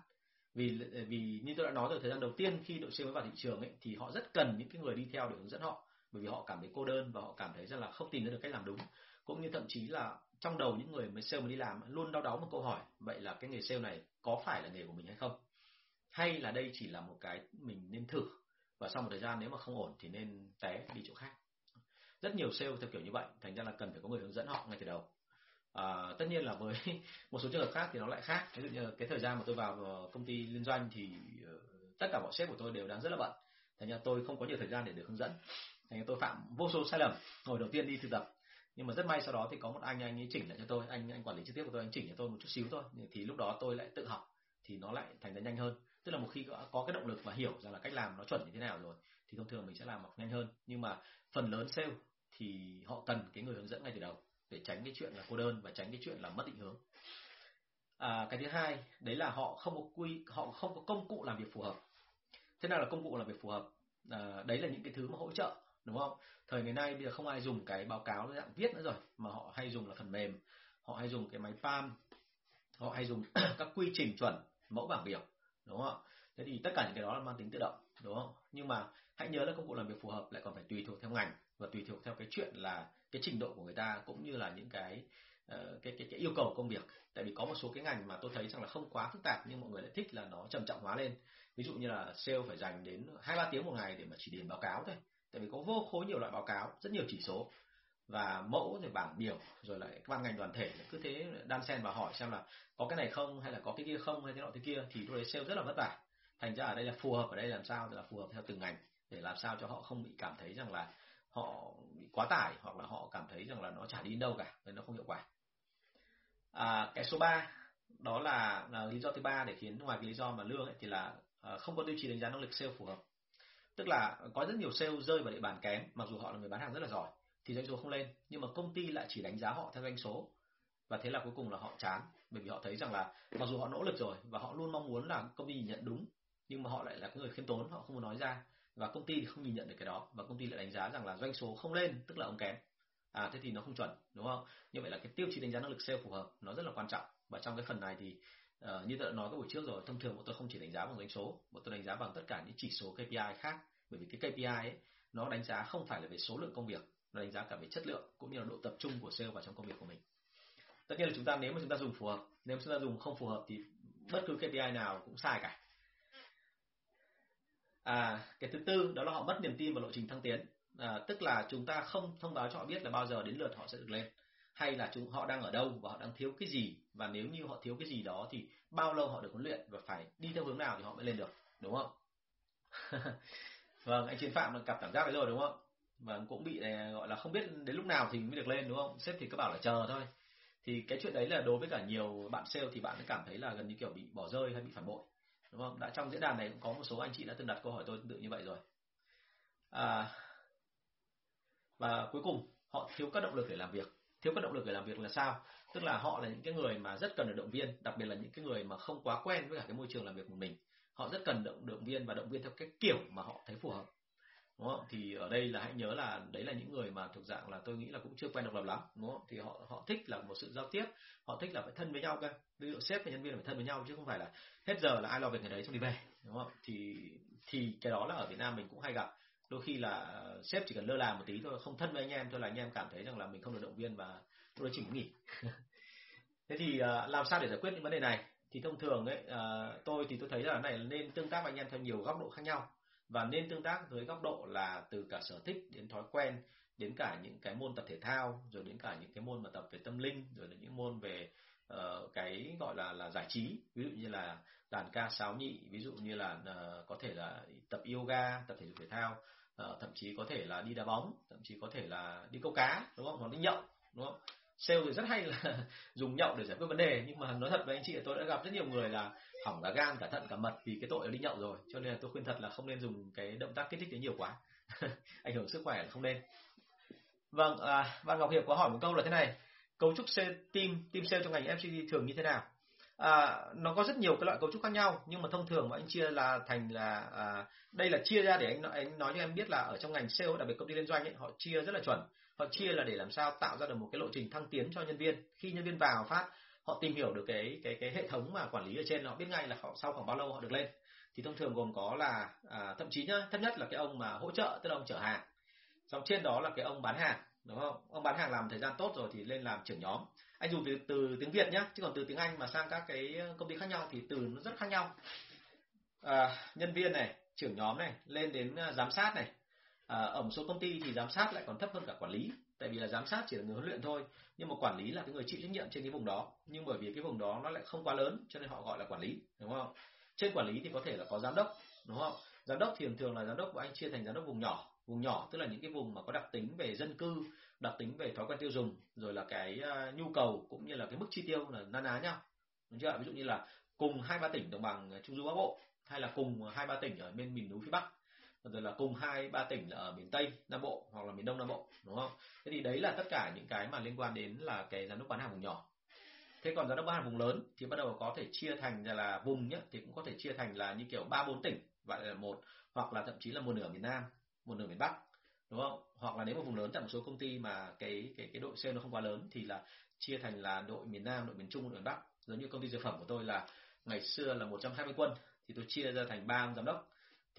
Speaker 1: Vì vì như tôi đã nói rồi, thời gian đầu tiên khi đội sale mới vào thị trường ấy, thì họ rất cần những cái người đi theo để hướng dẫn họ. Bởi vì họ cảm thấy cô đơn và họ cảm thấy rằng là không tìm ra được cách làm đúng. Cũng như thậm chí là trong đầu những người mới sale mới đi làm luôn đau đáu một câu hỏi, vậy là cái nghề sale này có phải là nghề của mình hay không? Hay là đây chỉ là một cái mình nên thử, và sau một thời gian nếu mà không ổn thì nên té đi chỗ khác rất nhiều sale theo kiểu như vậy. Thành ra là cần phải có người hướng dẫn họ ngay từ đầu. À, tất nhiên là với một số trường hợp khác thì nó lại khác. Ví dụ như cái thời gian mà tôi vào ờ, công ty liên doanh thì ờ, tất cả bọn sếp của tôi đều đang rất là bận. Thành ra tôi không có nhiều thời gian để được hướng dẫn. Thành ra tôi phạm vô số sai lầm. Hồi đầu tiên đi thực tập nhưng mà rất may sau đó thì có một anh anh ấy chỉnh lại cho tôi anh anh quản lý trực tiếp của tôi anh chỉnh cho tôi một chút xíu thôi. Thì lúc đó tôi lại tự học thì nó lại thành ra nhanh hơn. Tức là một khi có, có cái động lực và hiểu rằng là cách làm nó chuẩn như thế nào rồi thì thông thường mình sẽ làm học nhanh hơn. Nhưng mà phần lớn sale thì họ cần cái người hướng dẫn ngay từ đầu để tránh cái chuyện là cô đơn và tránh cái chuyện là mất định hướng. À, cái thứ hai đấy là họ không có quy họ không có công cụ làm việc phù hợp. Thế nào là công cụ làm việc phù hợp? À, đấy là những cái thứ mà hỗ trợ đúng không? Thời ngày nay bây giờ không ai dùng cái báo cáo dạng viết nữa rồi mà họ hay dùng là phần mềm họ hay dùng cái máy palm họ hay dùng các quy trình chuẩn mẫu bảng biểu đúng không thế thì tất cả những cái đó là mang tính tự động đúng không? Nhưng mà hãy nhớ là công cụ làm việc phù hợp lại còn phải tùy thuộc theo ngành và tùy thuộc theo cái chuyện là cái trình độ của người ta cũng như là những cái uh, cái, cái cái yêu cầu công việc. Tại vì có một số cái ngành mà tôi thấy rằng là không quá phức tạp nhưng mọi người lại thích là nó trầm trọng hóa lên. Ví dụ như là sale phải dành đến hai ba tiếng một ngày để mà chỉ điền báo cáo thôi. Tại vì có vô khối nhiều loại báo cáo rất nhiều chỉ số. Và mẫu rồi bảng biểu rồi lại các ban ngành đoàn thể cứ thế đan xen và hỏi xem là có cái này không hay là có cái kia không hay thế nọ thế kia thì tôi thấy sale rất là vất vả. Thành ra ở đây là phù hợp ở đây làm sao là phù hợp theo từng ngành để làm sao cho họ không bị cảm thấy rằng là họ bị quá tải hoặc là họ cảm thấy rằng là nó chả đi đâu cả nên nó không hiệu quả. À, cái số 3 đó là, là lý do thứ ba để khiến ngoài cái lý do mà lương ấy, thì là à, không có tiêu chí đánh giá năng lực sale phù hợp. Tức là có rất nhiều sale rơi vào địa bàn kém mặc dù họ là người bán hàng rất là giỏi thì doanh số không lên nhưng mà công ty lại chỉ đánh giá họ theo doanh số. Và thế là cuối cùng là họ chán bởi vì họ thấy rằng là mặc dù họ nỗ lực rồi và họ luôn mong muốn là công ty nhìn nhận đúng nhưng mà họ lại là cái người khiêm tốn họ không muốn nói ra và công ty thì không nhìn nhận được cái đó. Và công ty lại đánh giá rằng là doanh số không lên tức là ông kém. À thế thì nó không chuẩn đúng không? Như vậy là cái tiêu chí đánh giá năng lực sale phù hợp nó rất là quan trọng. Và trong cái phần này thì uh, như tôi đã nói cái buổi trước rồi thông thường bọn tôi không chỉ đánh giá bằng doanh số bọn tôi đánh giá bằng tất cả những chỉ số KPI khác. Bởi vì cái KPI ấy nó đánh giá không phải là về số lượng công việc nó đánh giá cả về chất lượng cũng như là độ tập trung của sale vào trong công việc của mình. Tất nhiên là chúng ta nếu mà chúng ta dùng phù hợp nếu mà chúng ta dùng không phù hợp thì bất cứ KPI nào cũng sai cả à cái thứ tư đó là họ mất niềm tin vào lộ trình thăng tiến. À, tức là chúng ta không thông báo cho họ biết là bao giờ đến lượt họ sẽ được lên. Hay là chúng họ đang ở đâu và họ đang thiếu cái gì. Và nếu như họ thiếu cái gì đó thì bao lâu họ được huấn luyện và phải đi theo hướng nào thì họ mới lên được đúng không? Vâng anh chiến phạm gặp cảm giác đấy rồi đúng không? Và cũng bị à, gọi là không biết đến lúc nào thì mới được lên đúng không? Sếp thì cứ bảo là chờ thôi. Thì cái chuyện đấy là đối với cả nhiều bạn sale thì bạn sẽ cảm thấy là gần như kiểu bị bỏ rơi hay bị phản bội? Đúng không? Đã trong diễn đàn này cũng có một số anh chị đã từng đặt câu hỏi tôi tương tự như vậy rồi. À, và cuối cùng họ thiếu các động lực để làm việc. Thiếu các động lực để làm việc là sao? Tức là họ là những cái người mà rất cần được động viên đặc biệt là những cái người mà không quá quen với cả cái môi trường làm việc của mình. Họ rất cần động động viên và động viên theo cái kiểu mà họ thấy phù hợp đúng không? Thì ở đây là hãy nhớ là đấy là những người mà thuộc dạng là tôi nghĩ là cũng chưa quen độc lập lắm, đúng không? Thì họ họ thích là một sự giao tiếp, họ thích là phải thân với nhau cơ. Ví dụ sếp và nhân viên phải thân với nhau chứ không phải là hết giờ là ai lo việc người đấy xong đi về, đúng không? Thì thì cái đó là ở Việt Nam mình cũng hay gặp. Đôi khi là sếp chỉ cần lơ là một tí thôi, không thân với anh em, thôi là anh em cảm thấy rằng là mình không được động viên và tôi đấy chỉ muốn nghỉ. Thế thì à, làm sao để giải quyết những vấn đề này? Thì thông thường ấy à, tôi thì tôi thấy là này, nên tương tác với anh em theo nhiều góc độ khác nhau và nên tương tác dưới góc độ là từ cả sở thích đến thói quen đến cả những cái môn tập thể thao rồi đến cả những cái môn mà tập về tâm linh rồi đến những môn về uh, cái gọi là là giải trí. Ví dụ như là đàn ca sáo nhị ví dụ như là uh, có thể là tập yoga tập thể dục thể thao uh, thậm chí có thể là đi đá bóng thậm chí có thể là đi câu cá đúng không? Hoặc đi nhậu đúng không? Sale thì rất hay là dùng nhậu để giải quyết vấn đề nhưng mà nói thật với anh chị tôi đã gặp rất nhiều người là hỏng cả gan cả thận cả mật vì cái tội là đi nhậu rồi. Cho nên là tôi khuyên thật là không nên dùng cái động tác kích thích đấy nhiều quá. Ảnh hưởng sức khỏe là không nên. Vâng à, bạn Ngọc Hiệp có hỏi một câu là thế này. Cấu trúc xe team team sale trong ngành FCD thường như thế nào? À, nó có rất nhiều cái loại cấu trúc khác nhau nhưng mà thông thường mà anh chia là thành là à, đây là chia ra để anh anh nói cho em biết là ở trong ngành sale đặc biệt công ty liên doanh ấy, họ chia rất là chuẩn. Họ chia là để làm sao tạo ra được một cái lộ trình thăng tiến cho nhân viên. Khi nhân viên vào phát họ tìm hiểu được cái cái cái hệ thống mà quản lý ở trên họ biết ngay là họ sau khoảng bao lâu họ được lên. Thì thông thường gồm có là à, thậm chí nhá thấp nhất là cái ông mà hỗ trợ tức là ông chở hàng. Xong trên đó là cái ông bán hàng đúng không? Ông bán hàng làm thời gian tốt rồi thì lên làm trưởng nhóm. Anh dùng từ từ tiếng việt nhá chứ còn từ tiếng anh mà sang các cái ờ, công ty khác nhau thì từ nó rất khác nhau. À, nhân viên này trưởng nhóm này lên đến ờ, giám sát này. À, ở một số công ty thì giám sát lại còn thấp hơn cả quản lý tại vì là giám sát chỉ là người huấn luyện thôi nhưng mà quản lý là cái người chịu trách nhiệm trên cái vùng đó. Nhưng bởi vì cái vùng đó nó lại không quá lớn cho nên họ gọi là quản lý đúng không? Trên quản lý thì có thể là có giám đốc đúng không? Giám đốc thì thường thường là giám đốc của anh chia thành giám đốc vùng nhỏ. Vùng nhỏ tức là những cái vùng mà có đặc tính về dân cư đặc tính về thói quen tiêu dùng rồi là cái uh, nhu cầu cũng như là cái mức chi tiêu là na ná nhau. Đúng chưa ví dụ như là cùng hai ba tỉnh đồng bằng trung du bắc bộ hay là cùng hai ba tỉnh ở bên miền núi phía bắc rồi là cùng hai, ba tỉnh ở miền tây nam bộ hoặc là miền đông nam bộ, đúng không? Thế thì đấy là tất cả những cái mà liên quan đến là cái giám đốc bán hàng vùng nhỏ. Thế còn giám đốc bán hàng vùng lớn thì bắt đầu có thể chia thành là vùng nhé thì cũng có thể chia thành là như kiểu ba, bốn tỉnh vậy là một, hoặc là thậm chí là một nửa miền nam, một nửa miền bắc, đúng không? Hoặc là nếu mà vùng lớn tại một số công ty mà cái cái cái đội sale nó không quá lớn thì là chia thành là đội miền nam, đội miền trung, đội miền bắc. Giống như công ty dược phẩm của tôi là ngày xưa là 120 quân, thì tôi chia ra thành ba ông giám đốc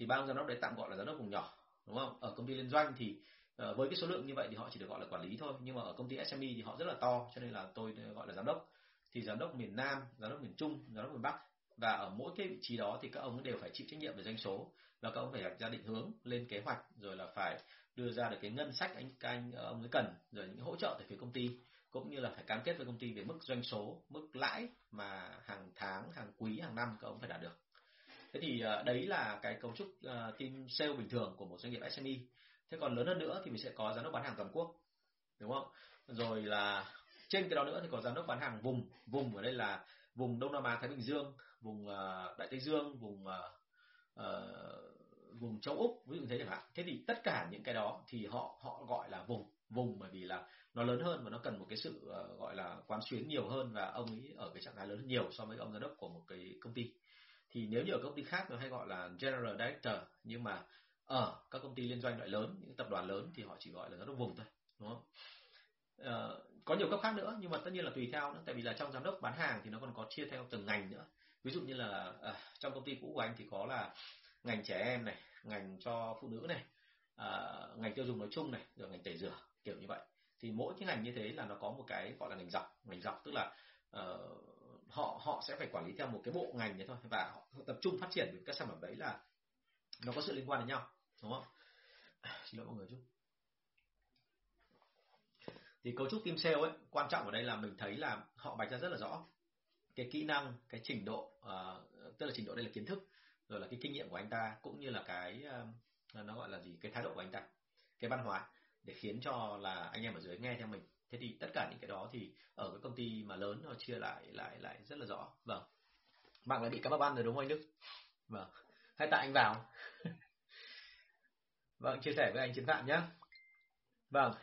Speaker 1: thì ban giám đốc đấy tạm gọi là giám đốc vùng nhỏ đúng không? Ở công ty liên doanh thì uh, với cái số lượng như vậy thì họ chỉ được gọi là quản lý thôi nhưng mà ở công ty SME thì họ rất là to cho nên là tôi gọi là giám đốc. Thì giám đốc miền Nam giám đốc miền Trung giám đốc miền Bắc và ở mỗi cái vị trí đó thì các ông đều phải chịu trách nhiệm về doanh số và các ông phải đặt ra định hướng lên kế hoạch rồi là phải đưa ra được cái ngân sách anh các anh ờ, ông ấy cần rồi những hỗ trợ từ phía công ty cũng như là phải cam kết với công ty về mức doanh số mức lãi mà hàng tháng hàng quý hàng năm các ông phải đạt được thế thì à, đấy là cái cấu trúc à, team sale bình thường của một doanh nghiệp SME thế còn lớn hơn nữa thì mình sẽ có giám đốc bán hàng toàn quốc đúng không? Rồi là trên cái đó nữa thì có giám đốc bán hàng vùng vùng ở đây là vùng Đông Nam Á Thái Bình Dương vùng à, Đại Tây Dương vùng uh, uh, vùng châu Úc ví dụ thế chẳng hạn. Thế thì tất cả những cái đó thì họ họ gọi là vùng vùng bởi vì là nó lớn hơn và nó cần một cái sự uh, gọi là quán xuyến nhiều hơn và ông ấy ở cái trạng thái lớn hơn nhiều so với ông giám đốc của một cái công ty thì nếu như ở công ty khác nó hay gọi là general director nhưng mà ở các công ty liên doanh loại lớn những tập đoàn lớn thì họ chỉ gọi là giám đốc vùng thôi đúng không? Uh, có nhiều cấp khác nữa nhưng mà tất nhiên là tùy theo nữa tại vì là trong giám đốc bán hàng thì nó còn có chia theo từng ngành nữa. Ví dụ như là uh, trong công ty cũ của anh thì có là ngành trẻ em này ngành cho phụ nữ này uh, ngành tiêu dùng nói chung này rồi ngành tẩy rửa kiểu như vậy. Thì mỗi cái ngành như thế là nó có một cái gọi là ngành dọc ngành dọc tức là uh,
Speaker 2: họ họ sẽ phải quản lý theo một cái bộ ngành đấy thôi và họ tập trung phát triển các sản phẩm đấy là nó có sự liên quan đến nhau đúng không? Xin lỗi mọi người chút. Thì cấu trúc team sale ấy quan trọng ở đây là mình thấy là họ bạch ra rất là rõ cái kỹ năng cái trình độ uh, tức là trình độ đây là kiến thức rồi là cái kinh nghiệm của anh ta cũng như là cái uh, nó gọi là gì? Cái thái độ của anh ta cái văn hóa để khiến cho là anh em ở dưới nghe theo mình thế thì tất cả những cái đó thì ở cái công ty mà lớn nó chia lại lại lại rất là rõ. Vâng. Bạn lại bị cá bắp ăn rồi đúng không anh đức? Vâng. Hay tại anh vào? Vâng chia sẻ với anh chiến phạm nhé vâng.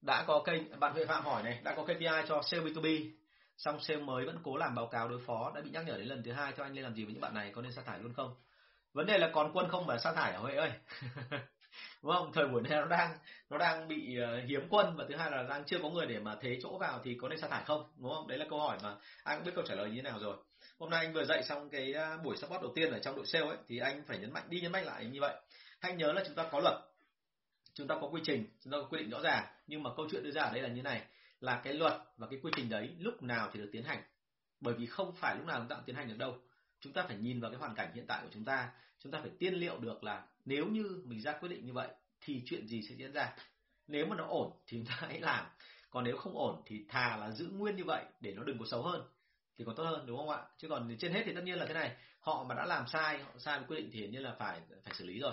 Speaker 2: Đã có kênh, bạn Huệ Phạm hỏi này, đã có KPI cho sale B2B xong sale mới vẫn cố làm báo cáo đối phó, đã bị nhắc nhở đến lần thứ hai cho anh nên làm gì với những bạn này, có nên sa thải luôn không? Vấn đề là còn quân không phải sa thải ở Huệ ơi? đúng không? Thời buổi này nó đang nó đang bị ờ, hiếm quân và thứ hai là đang chưa có người để mà thế chỗ vào thì có nên sa thải không? Đúng không? Đấy là câu hỏi mà anh cũng biết câu trả lời như thế nào rồi. Hôm nay anh vừa dạy xong cái buổi support đầu tiên ở trong đội sale ấy, thì anh phải nhấn mạnh, đi nhấn mạnh lại như vậy. Hãy nhớ là chúng ta có luật, chúng ta có quy trình, chúng ta có quy định rõ ràng. Nhưng mà câu chuyện đưa ra ở đây là như này, là cái luật và cái quy trình đấy lúc nào thì được tiến hành. Bởi vì không phải lúc nào chúng ta cũng tiến hành được đâu. Chúng ta phải nhìn vào cái hoàn cảnh hiện tại của chúng ta. Chúng ta phải tiên liệu được là nếu như mình ra quyết định như vậy, thì chuyện gì sẽ diễn ra? Nếu mà nó ổn thì chúng ta hãy làm. Còn nếu không ổn thì thà là giữ nguyên như vậy để nó đừng có xấu hơn, thì còn tốt hơn, đúng không ạ? Chứ còn trên hết thì tất nhiên là thế này, họ mà đã làm sai, họ sai quyết định thì nhiên là phải phải xử lý rồi,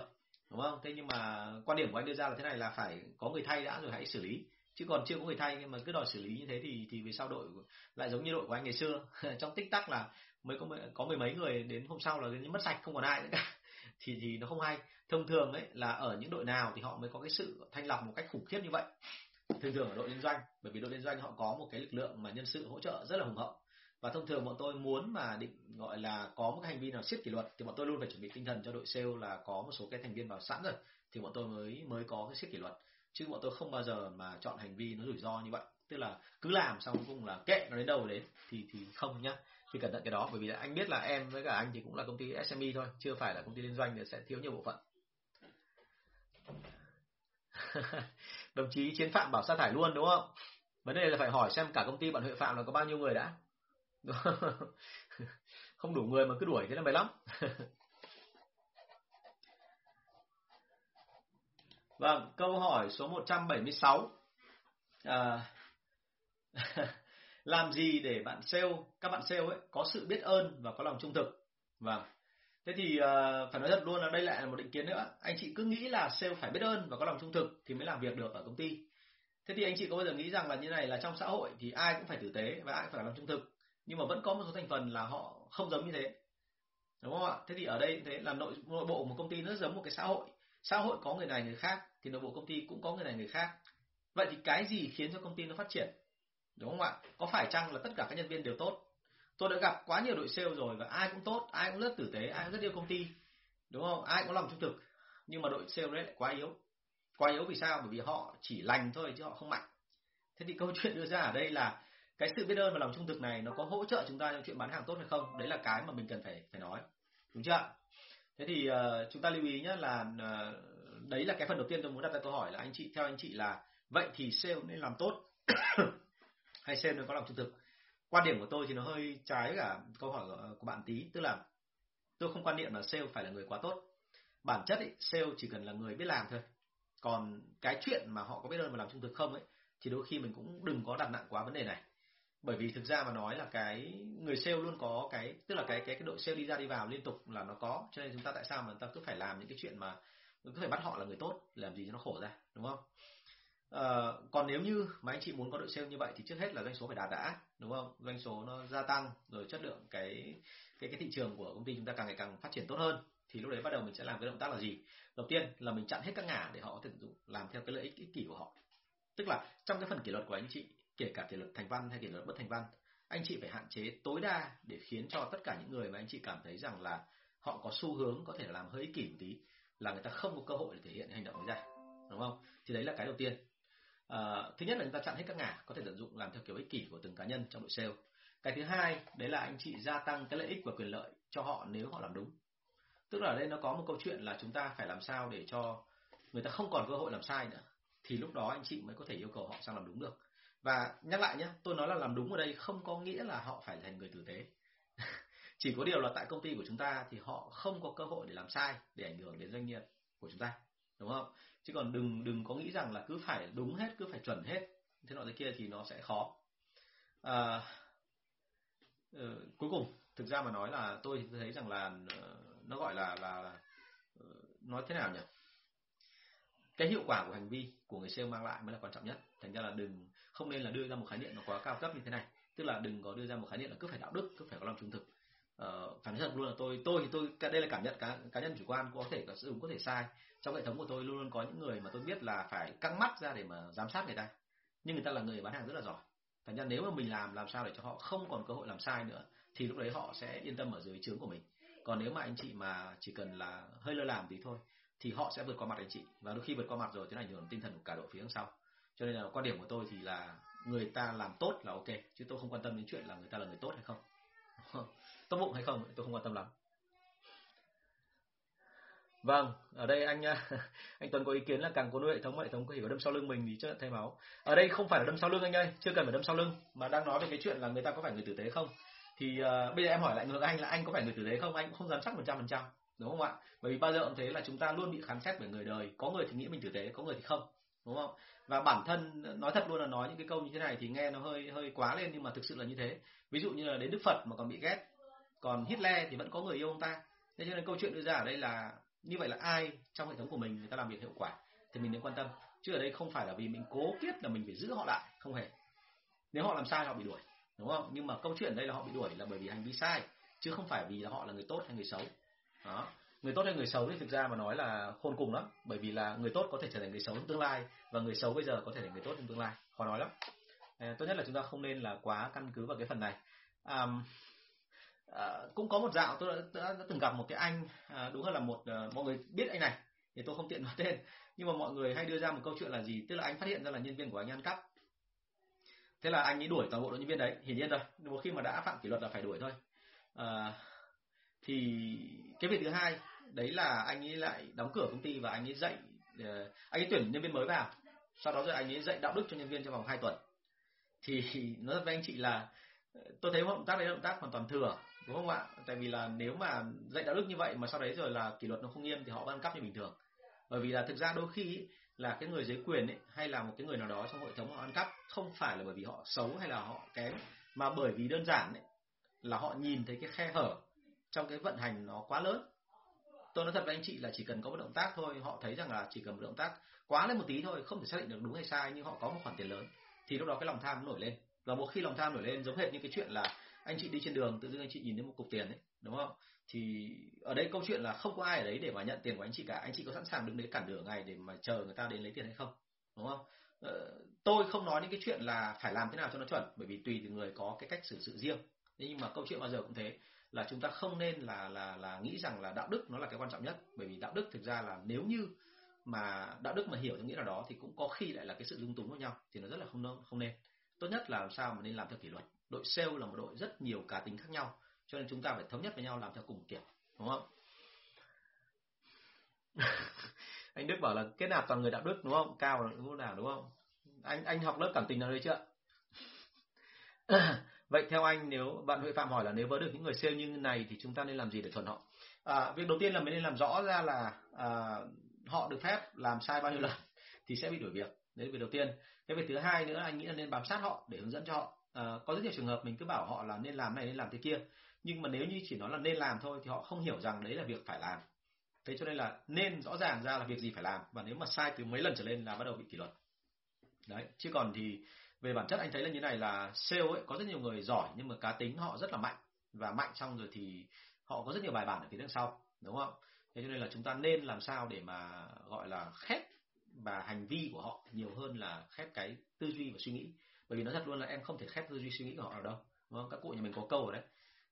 Speaker 2: đúng không? Thế nhưng mà quan điểm của anh đưa ra là thế này là phải có người thay đã rồi hãy xử lý. Chứ còn chưa có người thay nhưng mà cứ đòi xử lý như thế thì thì về sau đội lại giống như đội của anh ngày xưa, trong tích tắc là mới có có mười mấy người đến hôm sau là mất sạch, không còn ai nữa cả thì thì nó không hay. Thông thường ấy là ở những đội nào thì họ mới có cái sự thanh lọc một cách khủng khiếp như vậy. Thường thường ở đội liên doanh, bởi vì đội liên doanh họ có một cái lực lượng mà nhân sự hỗ trợ rất là hùng hậu. Và thông thường bọn tôi muốn mà định, gọi là, có một cái hành vi nào siết kỷ luật thì bọn tôi luôn phải chuẩn bị tinh thần cho đội sale là có một số cái thành viên vào sẵn rồi, thì bọn tôi mới mới có cái siết kỷ luật. Chứ bọn tôi không bao giờ mà chọn hành vi nó rủi ro như vậy. Tức là cứ làm xong cuối cùng là kệ nó đến đâu đến, thì thì không nhá thì cẩn thận cái đó bởi vì anh biết là em với cả anh thì cũng là công ty SME thôi chưa phải là công ty liên doanh thì sẽ thiếu nhiều bộ phận. Đồng chí chiến phạm bảo sa thải luôn đúng không? Vấn đề là phải hỏi xem cả công ty bạn huệ phạm là có bao nhiêu người đã. Không đủ người mà cứ đuổi thế là mệt lắm. Vâng câu hỏi số 176 à, làm gì để bạn sale các bạn sale ấy có sự biết ơn và có lòng trung thực? Vâng. Thế thì uh, phải nói thật luôn là đây lại là một định kiến nữa. Anh chị cứ nghĩ là sale phải biết ơn và có lòng trung thực thì mới làm việc được ở công ty. Thế thì anh chị có bao giờ nghĩ rằng là như này là trong xã hội thì ai cũng phải tử tế và ai cũng phải làm trung thực? Nhưng mà vẫn có một số thành phần là họ không giống như thế. Đúng không ạ? Thế thì ở đây thế là nội nội bộ một công ty nó giống một cái xã hội. Xã hội có người này người khác thì nội bộ công ty cũng có người này người khác. Vậy thì cái gì khiến cho công ty nó phát triển? Đúng không ạ? Có phải chăng là tất cả các nhân viên đều tốt? Tôi đã gặp quá nhiều đội sale rồi và ai cũng tốt ai cũng rất tử tế ai cũng rất yêu công ty. Đúng không? Ai cũng lòng trung thực. Nhưng mà đội sale đấy lại quá yếu. Quá yếu vì sao? Bởi vì họ chỉ lành thôi chứ họ không mạnh. Thế thì câu chuyện đưa ra ở đây là cái sự biết ơn và lòng trung thực này nó có hỗ trợ chúng ta trong chuyện bán hàng tốt hay không? Đấy là cái mà mình cần phải phải nói. Đúng chưa thế thì uh, chúng ta lưu ý nhé là uh, đấy là cái phần đầu tiên tôi muốn đặt ra câu hỏi là anh chị theo anh chị là vậy thì sale nên làm tốt. hay xem nó có lòng trung thực. Quan điểm của tôi thì nó hơi trái cả câu hỏi của, bạn tí tức là tôi không quan niệm là sale phải là người quá tốt. Bản chất ấy, sale chỉ cần là người biết làm thôi. Còn cái chuyện mà họ có biết ơn và làm trung thực không ấy thì đôi khi mình cũng đừng có đặt nặng quá vấn đề này. Bởi vì thực ra mà nói là cái người sale luôn có cái tức là cái cái cái đội sale đi ra đi vào liên tục là nó có. Cho nên chúng ta tại sao mà chúng ta cứ phải làm những cái chuyện mà cứ phải bắt họ là người tốt làm gì cho nó khổ ra đúng không? À, còn nếu như mà anh chị muốn có đội sale như vậy thì trước hết là doanh số phải đạt đã đúng không? Doanh số nó gia tăng rồi chất lượng cái cái cái thị trường của công ty chúng ta càng ngày càng phát triển tốt hơn thì lúc đấy bắt đầu mình sẽ làm cái động tác là gì? Đầu tiên là mình chặn hết các ngả để họ có thể dụng làm theo cái lợi ích ích kỷ của họ. Tức là trong cái phần kỷ luật của anh chị kể cả kỷ luật thành văn hay kỷ luật bất thành văn anh chị phải hạn chế tối đa để khiến cho tất cả những người mà anh chị cảm thấy rằng là họ có xu hướng có thể làm hơi ích kỷ một tí là người ta không có cơ hội để thể hiện hành động ấy ra đúng không? Thì đấy là cái đầu tiên à, thứ nhất là chúng ta chặn hết các ngả có thể tận dụng làm theo kiểu ích kỷ của từng cá nhân trong đội sale. Cái thứ hai đấy là anh chị gia tăng cái lợi ích và quyền lợi cho họ nếu họ làm đúng. Tức là ở đây nó có một câu chuyện là chúng ta phải làm sao để cho người ta không còn cơ hội làm sai nữa thì lúc đó anh chị mới có thể yêu cầu họ sang làm đúng được. Và nhắc lại nhé tôi nói là làm đúng ở đây không có nghĩa là họ phải thành người tử tế. Chỉ có điều là tại công ty của chúng ta thì họ không có cơ hội để làm sai để ảnh hưởng đến doanh nghiệp của chúng ta đúng không? Chứ còn đừng đừng có nghĩ rằng là cứ phải đúng hết cứ phải chuẩn hết. Thế nọ thế kia thì nó sẽ khó. À, uh, cuối cùng thực ra mà nói là tôi thấy rằng là uh, nó gọi là là uh, nói thế nào nhỉ? Cái hiệu quả của hành vi của người sale mang lại mới là quan trọng nhất. Thành ra là đừng không nên là đưa ra một khái niệm nó quá cao cấp như thế này. Tức là đừng có đưa ra một khái niệm là cứ phải đạo đức cứ phải có lòng trung thực. Ờ, uh, phải nói thật luôn là tôi tôi thì tôi đây là cảm nhận cá cá nhân chủ quan có thể có đúng có thể sai. Trong hệ thống của tôi luôn luôn có những người mà tôi biết là phải căng mắt ra để mà giám sát người ta. Nhưng người ta là người bán hàng rất là giỏi. Thành ra nếu mà mình làm làm sao để cho họ không còn cơ hội làm sai nữa thì lúc đấy họ sẽ yên tâm ở dưới trướng của mình. Còn nếu mà anh chị mà chỉ cần là hơi lơ làm tí thôi thì họ sẽ vượt qua mặt anh chị. Và đôi khi vượt qua mặt rồi thì ảnh hưởng tinh thần của cả đội phía đằng sau. Cho nên là quan điểm của tôi thì là người ta làm tốt là ok chứ tôi không quan tâm đến chuyện là người ta là người tốt hay không. tốt bụng hay không tôi không quan tâm lắm Vâng, ở đây anh à, anh Tuấn có ý kiến là càng có nuôi hệ thống hệ thống có thể có đâm sau lưng mình thì chưa thay máu. Ở đây không phải là đâm sau lưng anh ơi, chưa cần phải đâm sau lưng mà đang nói về cái chuyện là người ta có phải người tử tế không. Thì uh, bây giờ em hỏi lại ngược anh là anh có phải người tử tế không? Anh cũng không dám chắc 100%, đúng không ạ? Bởi vì bao giờ cũng thế là chúng ta luôn bị khán xét bởi người đời, có người thì nghĩ mình tử tế, có người thì không, đúng không? Và bản thân nói thật luôn là nói những cái câu như thế này thì nghe nó hơi hơi quá lên nhưng mà thực sự là như thế. Ví dụ như là đến Đức Phật mà còn bị ghét, còn Hitler thì vẫn có người yêu ông ta. Thế cho nên câu chuyện đưa ra ở đây là như vậy là ai trong hệ thống của mình người ta làm việc hiệu quả thì mình nên quan tâm. Chứ ở đây không phải là vì mình cố kiết là mình phải giữ họ lại không hề. Nếu họ làm sai họ bị đuổi đúng không? Nhưng mà câu chuyện đây là họ bị đuổi là bởi vì hành vi sai chứ không phải vì là họ là người tốt hay người xấu. Đó. Người tốt hay người xấu thì thực ra mà nói là khôn cùng lắm bởi vì là người tốt có thể trở thành người xấu trong tương lai và người xấu bây giờ có thể thành người tốt trong tương lai. Khó nói lắm. À, tốt nhất là chúng ta không nên là quá căn cứ vào cái phần này. À, à, cũng có một dạo tôi đã, đã, đã từng gặp một cái anh à, đúng hơn là một à, mọi người biết anh này thì tôi không tiện nói tên. Nhưng mà mọi người hay đưa ra một câu chuyện là gì? Tức là anh phát hiện ra là nhân viên của anh ăn cắp. Thế là anh ấy đuổi toàn bộ đội nhân viên đấy hiển nhiên rồi. Một khi mà đã phạm kỷ luật là phải đuổi thôi. À, thì cái việc thứ hai đấy là anh ấy lại đóng cửa công ty và anh ấy dạy uh, anh ấy tuyển nhân viên mới vào. Sau đó rồi anh ấy dạy đạo đức cho nhân viên trong vòng 2 tuần. Thì nói với anh chị là tôi thấy động tác đấy là động tác hoàn toàn thừa đúng không ạ? Tại vì là nếu mà dạy đạo đức như vậy mà sau đấy rồi là kỷ luật nó không nghiêm thì họ vẫn ăn cắp như bình thường. Bởi vì là thực ra đôi khi là cái người dưới quyền ấy, hay là một cái người nào đó trong hệ thống họ ăn cắp không phải là bởi vì họ xấu hay là họ kém mà bởi vì đơn giản ấy, là họ nhìn thấy cái khe hở trong cái vận hành nó quá lớn. Tôi nói thật với anh chị là chỉ cần có một động tác thôi họ thấy rằng là chỉ cần một động tác quá lên một tí thôi không thể xác định được đúng hay sai nhưng họ có một khoản tiền lớn thì lúc đó cái lòng tham nổi lên và một khi lòng tham nổi lên giống hệt như cái chuyện là anh chị đi trên đường tự dưng anh chị nhìn thấy một cục tiền ấy đúng không? Thì ở đây câu chuyện là không có ai ở đấy để mà nhận tiền của anh chị cả. Anh chị có sẵn sàng đứng đấy cản đường ngày để mà chờ người ta đến lấy tiền hay không? Đúng không? Ờ, tôi không nói những cái chuyện là phải làm thế nào cho nó chuẩn bởi vì tùy từng người có cái cách xử sự riêng. Nhưng mà câu chuyện bao giờ cũng thế là chúng ta không nên là là là nghĩ rằng là đạo đức nó là cái quan trọng nhất. Bởi vì đạo đức thực ra là nếu như mà đạo đức mà hiểu theo nghĩa nào đó thì cũng có khi lại là cái sự dung túng với nhau thì nó rất là không không nên tốt nhất là làm sao mà nên làm theo kỷ luật. Đội sale là một đội rất nhiều cá tính khác nhau cho nên chúng ta phải thống nhất với nhau làm theo cùng kiểu đúng không? Anh Đức bảo là kết nạp toàn người đạo đức đúng không? Cao là lúc nào đúng không? Anh anh học lớp cảm tình nào đấy chưa? Vậy theo anh nếu bạn Huệ Phạm hỏi là nếu với được những người sale như này thì chúng ta nên làm gì để thuận họ? À, việc đầu tiên là mình nên làm rõ ra là à, họ được phép làm sai bao nhiêu lần thì sẽ bị đuổi việc đấy là việc đầu tiên. Cái việc thứ hai nữa anh nghĩ là nên bám sát họ để hướng dẫn cho họ. À, có rất nhiều trường hợp mình cứ bảo họ là nên làm này nên làm thế kia. Nhưng mà nếu như chỉ nói là nên làm thôi thì họ không hiểu rằng đấy là việc phải làm. Thế cho nên là nên rõ ràng ra là việc gì phải làm. Và nếu mà sai từ mấy lần trở lên là bắt đầu bị kỷ luật. Đấy chứ còn thì về bản chất anh thấy là như này là sale ấy có rất nhiều người giỏi nhưng mà cá tính họ rất là mạnh. Và mạnh xong rồi thì họ có rất nhiều bài bản ở phía đằng sau đúng không? Thế cho nên là chúng ta nên làm sao để mà gọi là khép và hành vi của họ nhiều hơn là khép cái tư duy và suy nghĩ. Bởi vì nói thật luôn là em không thể khép tư duy suy nghĩ của họ ở đâu. Đúng không các cụ nhà mình có câu ở đấy,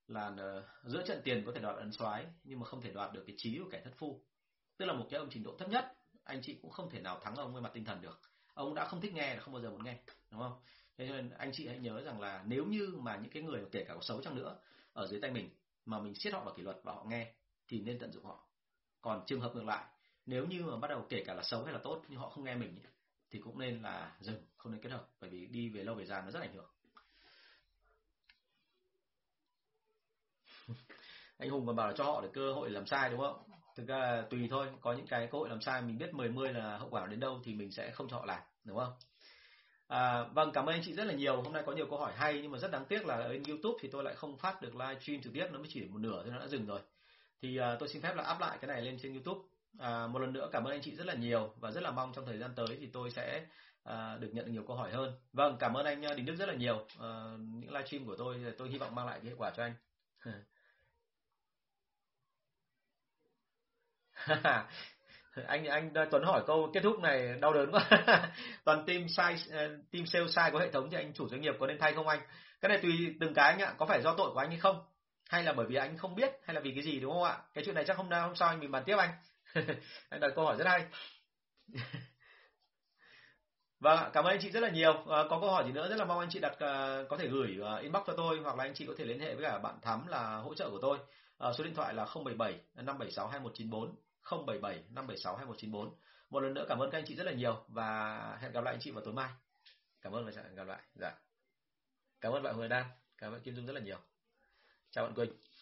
Speaker 2: là ờ, giữa trận tiền có thể đoạt ấn soái, nhưng mà không thể đoạt được cái trí của kẻ thất phu. Tức là một cái ông trình độ thấp nhất, anh chị cũng không thể nào thắng ông về mặt tinh thần được. Ông đã không thích nghe là không bao giờ muốn nghe, đúng không? Thế nên anh chị hãy nhớ rằng là nếu như mà những cái người kể cả có xấu chăng nữa ở dưới tay mình mà mình siết họ vào kỷ luật và họ nghe thì nên tận dụng họ. Còn trường hợp ngược lại nếu như mà bắt đầu kể cả là xấu hay là tốt nhưng họ không nghe mình thì cũng nên là dừng
Speaker 1: không nên kết hợp bởi vì đi về lâu về dài nó rất ảnh hưởng. Anh Hùng còn bảo là cho họ được cơ hội làm sai đúng không? Thực ra là tùy thôi có những cái cơ hội làm sai mình biết 10 mươi là hậu quả đến đâu thì mình sẽ không cho họ làm đúng không? À, vâng cảm ơn anh chị rất là nhiều. Hôm nay có nhiều câu hỏi hay nhưng mà rất đáng tiếc là ở trên YouTube thì tôi lại không phát được live stream trực tiếp nó mới chỉ một nửa thôi nó đã dừng rồi. Thì à, tôi xin phép là up lại cái này lên trên YouTube à, một lần nữa cảm ơn anh chị rất là nhiều và rất là mong trong thời gian tới thì tôi sẽ à, được nhận nhiều câu hỏi hơn. Vâng cảm ơn anh à, Đình Đức rất là nhiều. À, những livestream của tôi tôi hy vọng mang lại cái hiệu quả cho anh. Anh anh à, Tuấn hỏi câu kết thúc này đau đớn quá. Toàn team sai à, team sale sai của hệ thống thì anh chủ doanh nghiệp có nên thay không anh? Cái này tùy từng cái anh ạ có phải do tội của anh hay không? Hay là bởi vì anh không biết hay là vì cái gì đúng không ạ? Cái chuyện này chắc hôm nay hôm sau anh mình bàn tiếp anh. anh đặt câu hỏi rất hay. Vâng cảm ơn anh chị rất là nhiều. À, có câu hỏi gì nữa rất là mong anh chị đặt à, có thể gửi à, inbox cho tôi hoặc là anh chị có thể liên hệ với cả bạn thắm là hỗ trợ của tôi. À, số điện thoại là 077 576 2194 077 576 2194 một lần nữa cảm ơn các anh chị rất là nhiều và hẹn gặp lại anh chị vào tối mai. Cảm ơn và hẹn gặp lại. Dạ. Cảm ơn bạn Huyền Đan. Cảm ơn Kim Dung rất là nhiều. Chào bạn Quỳnh.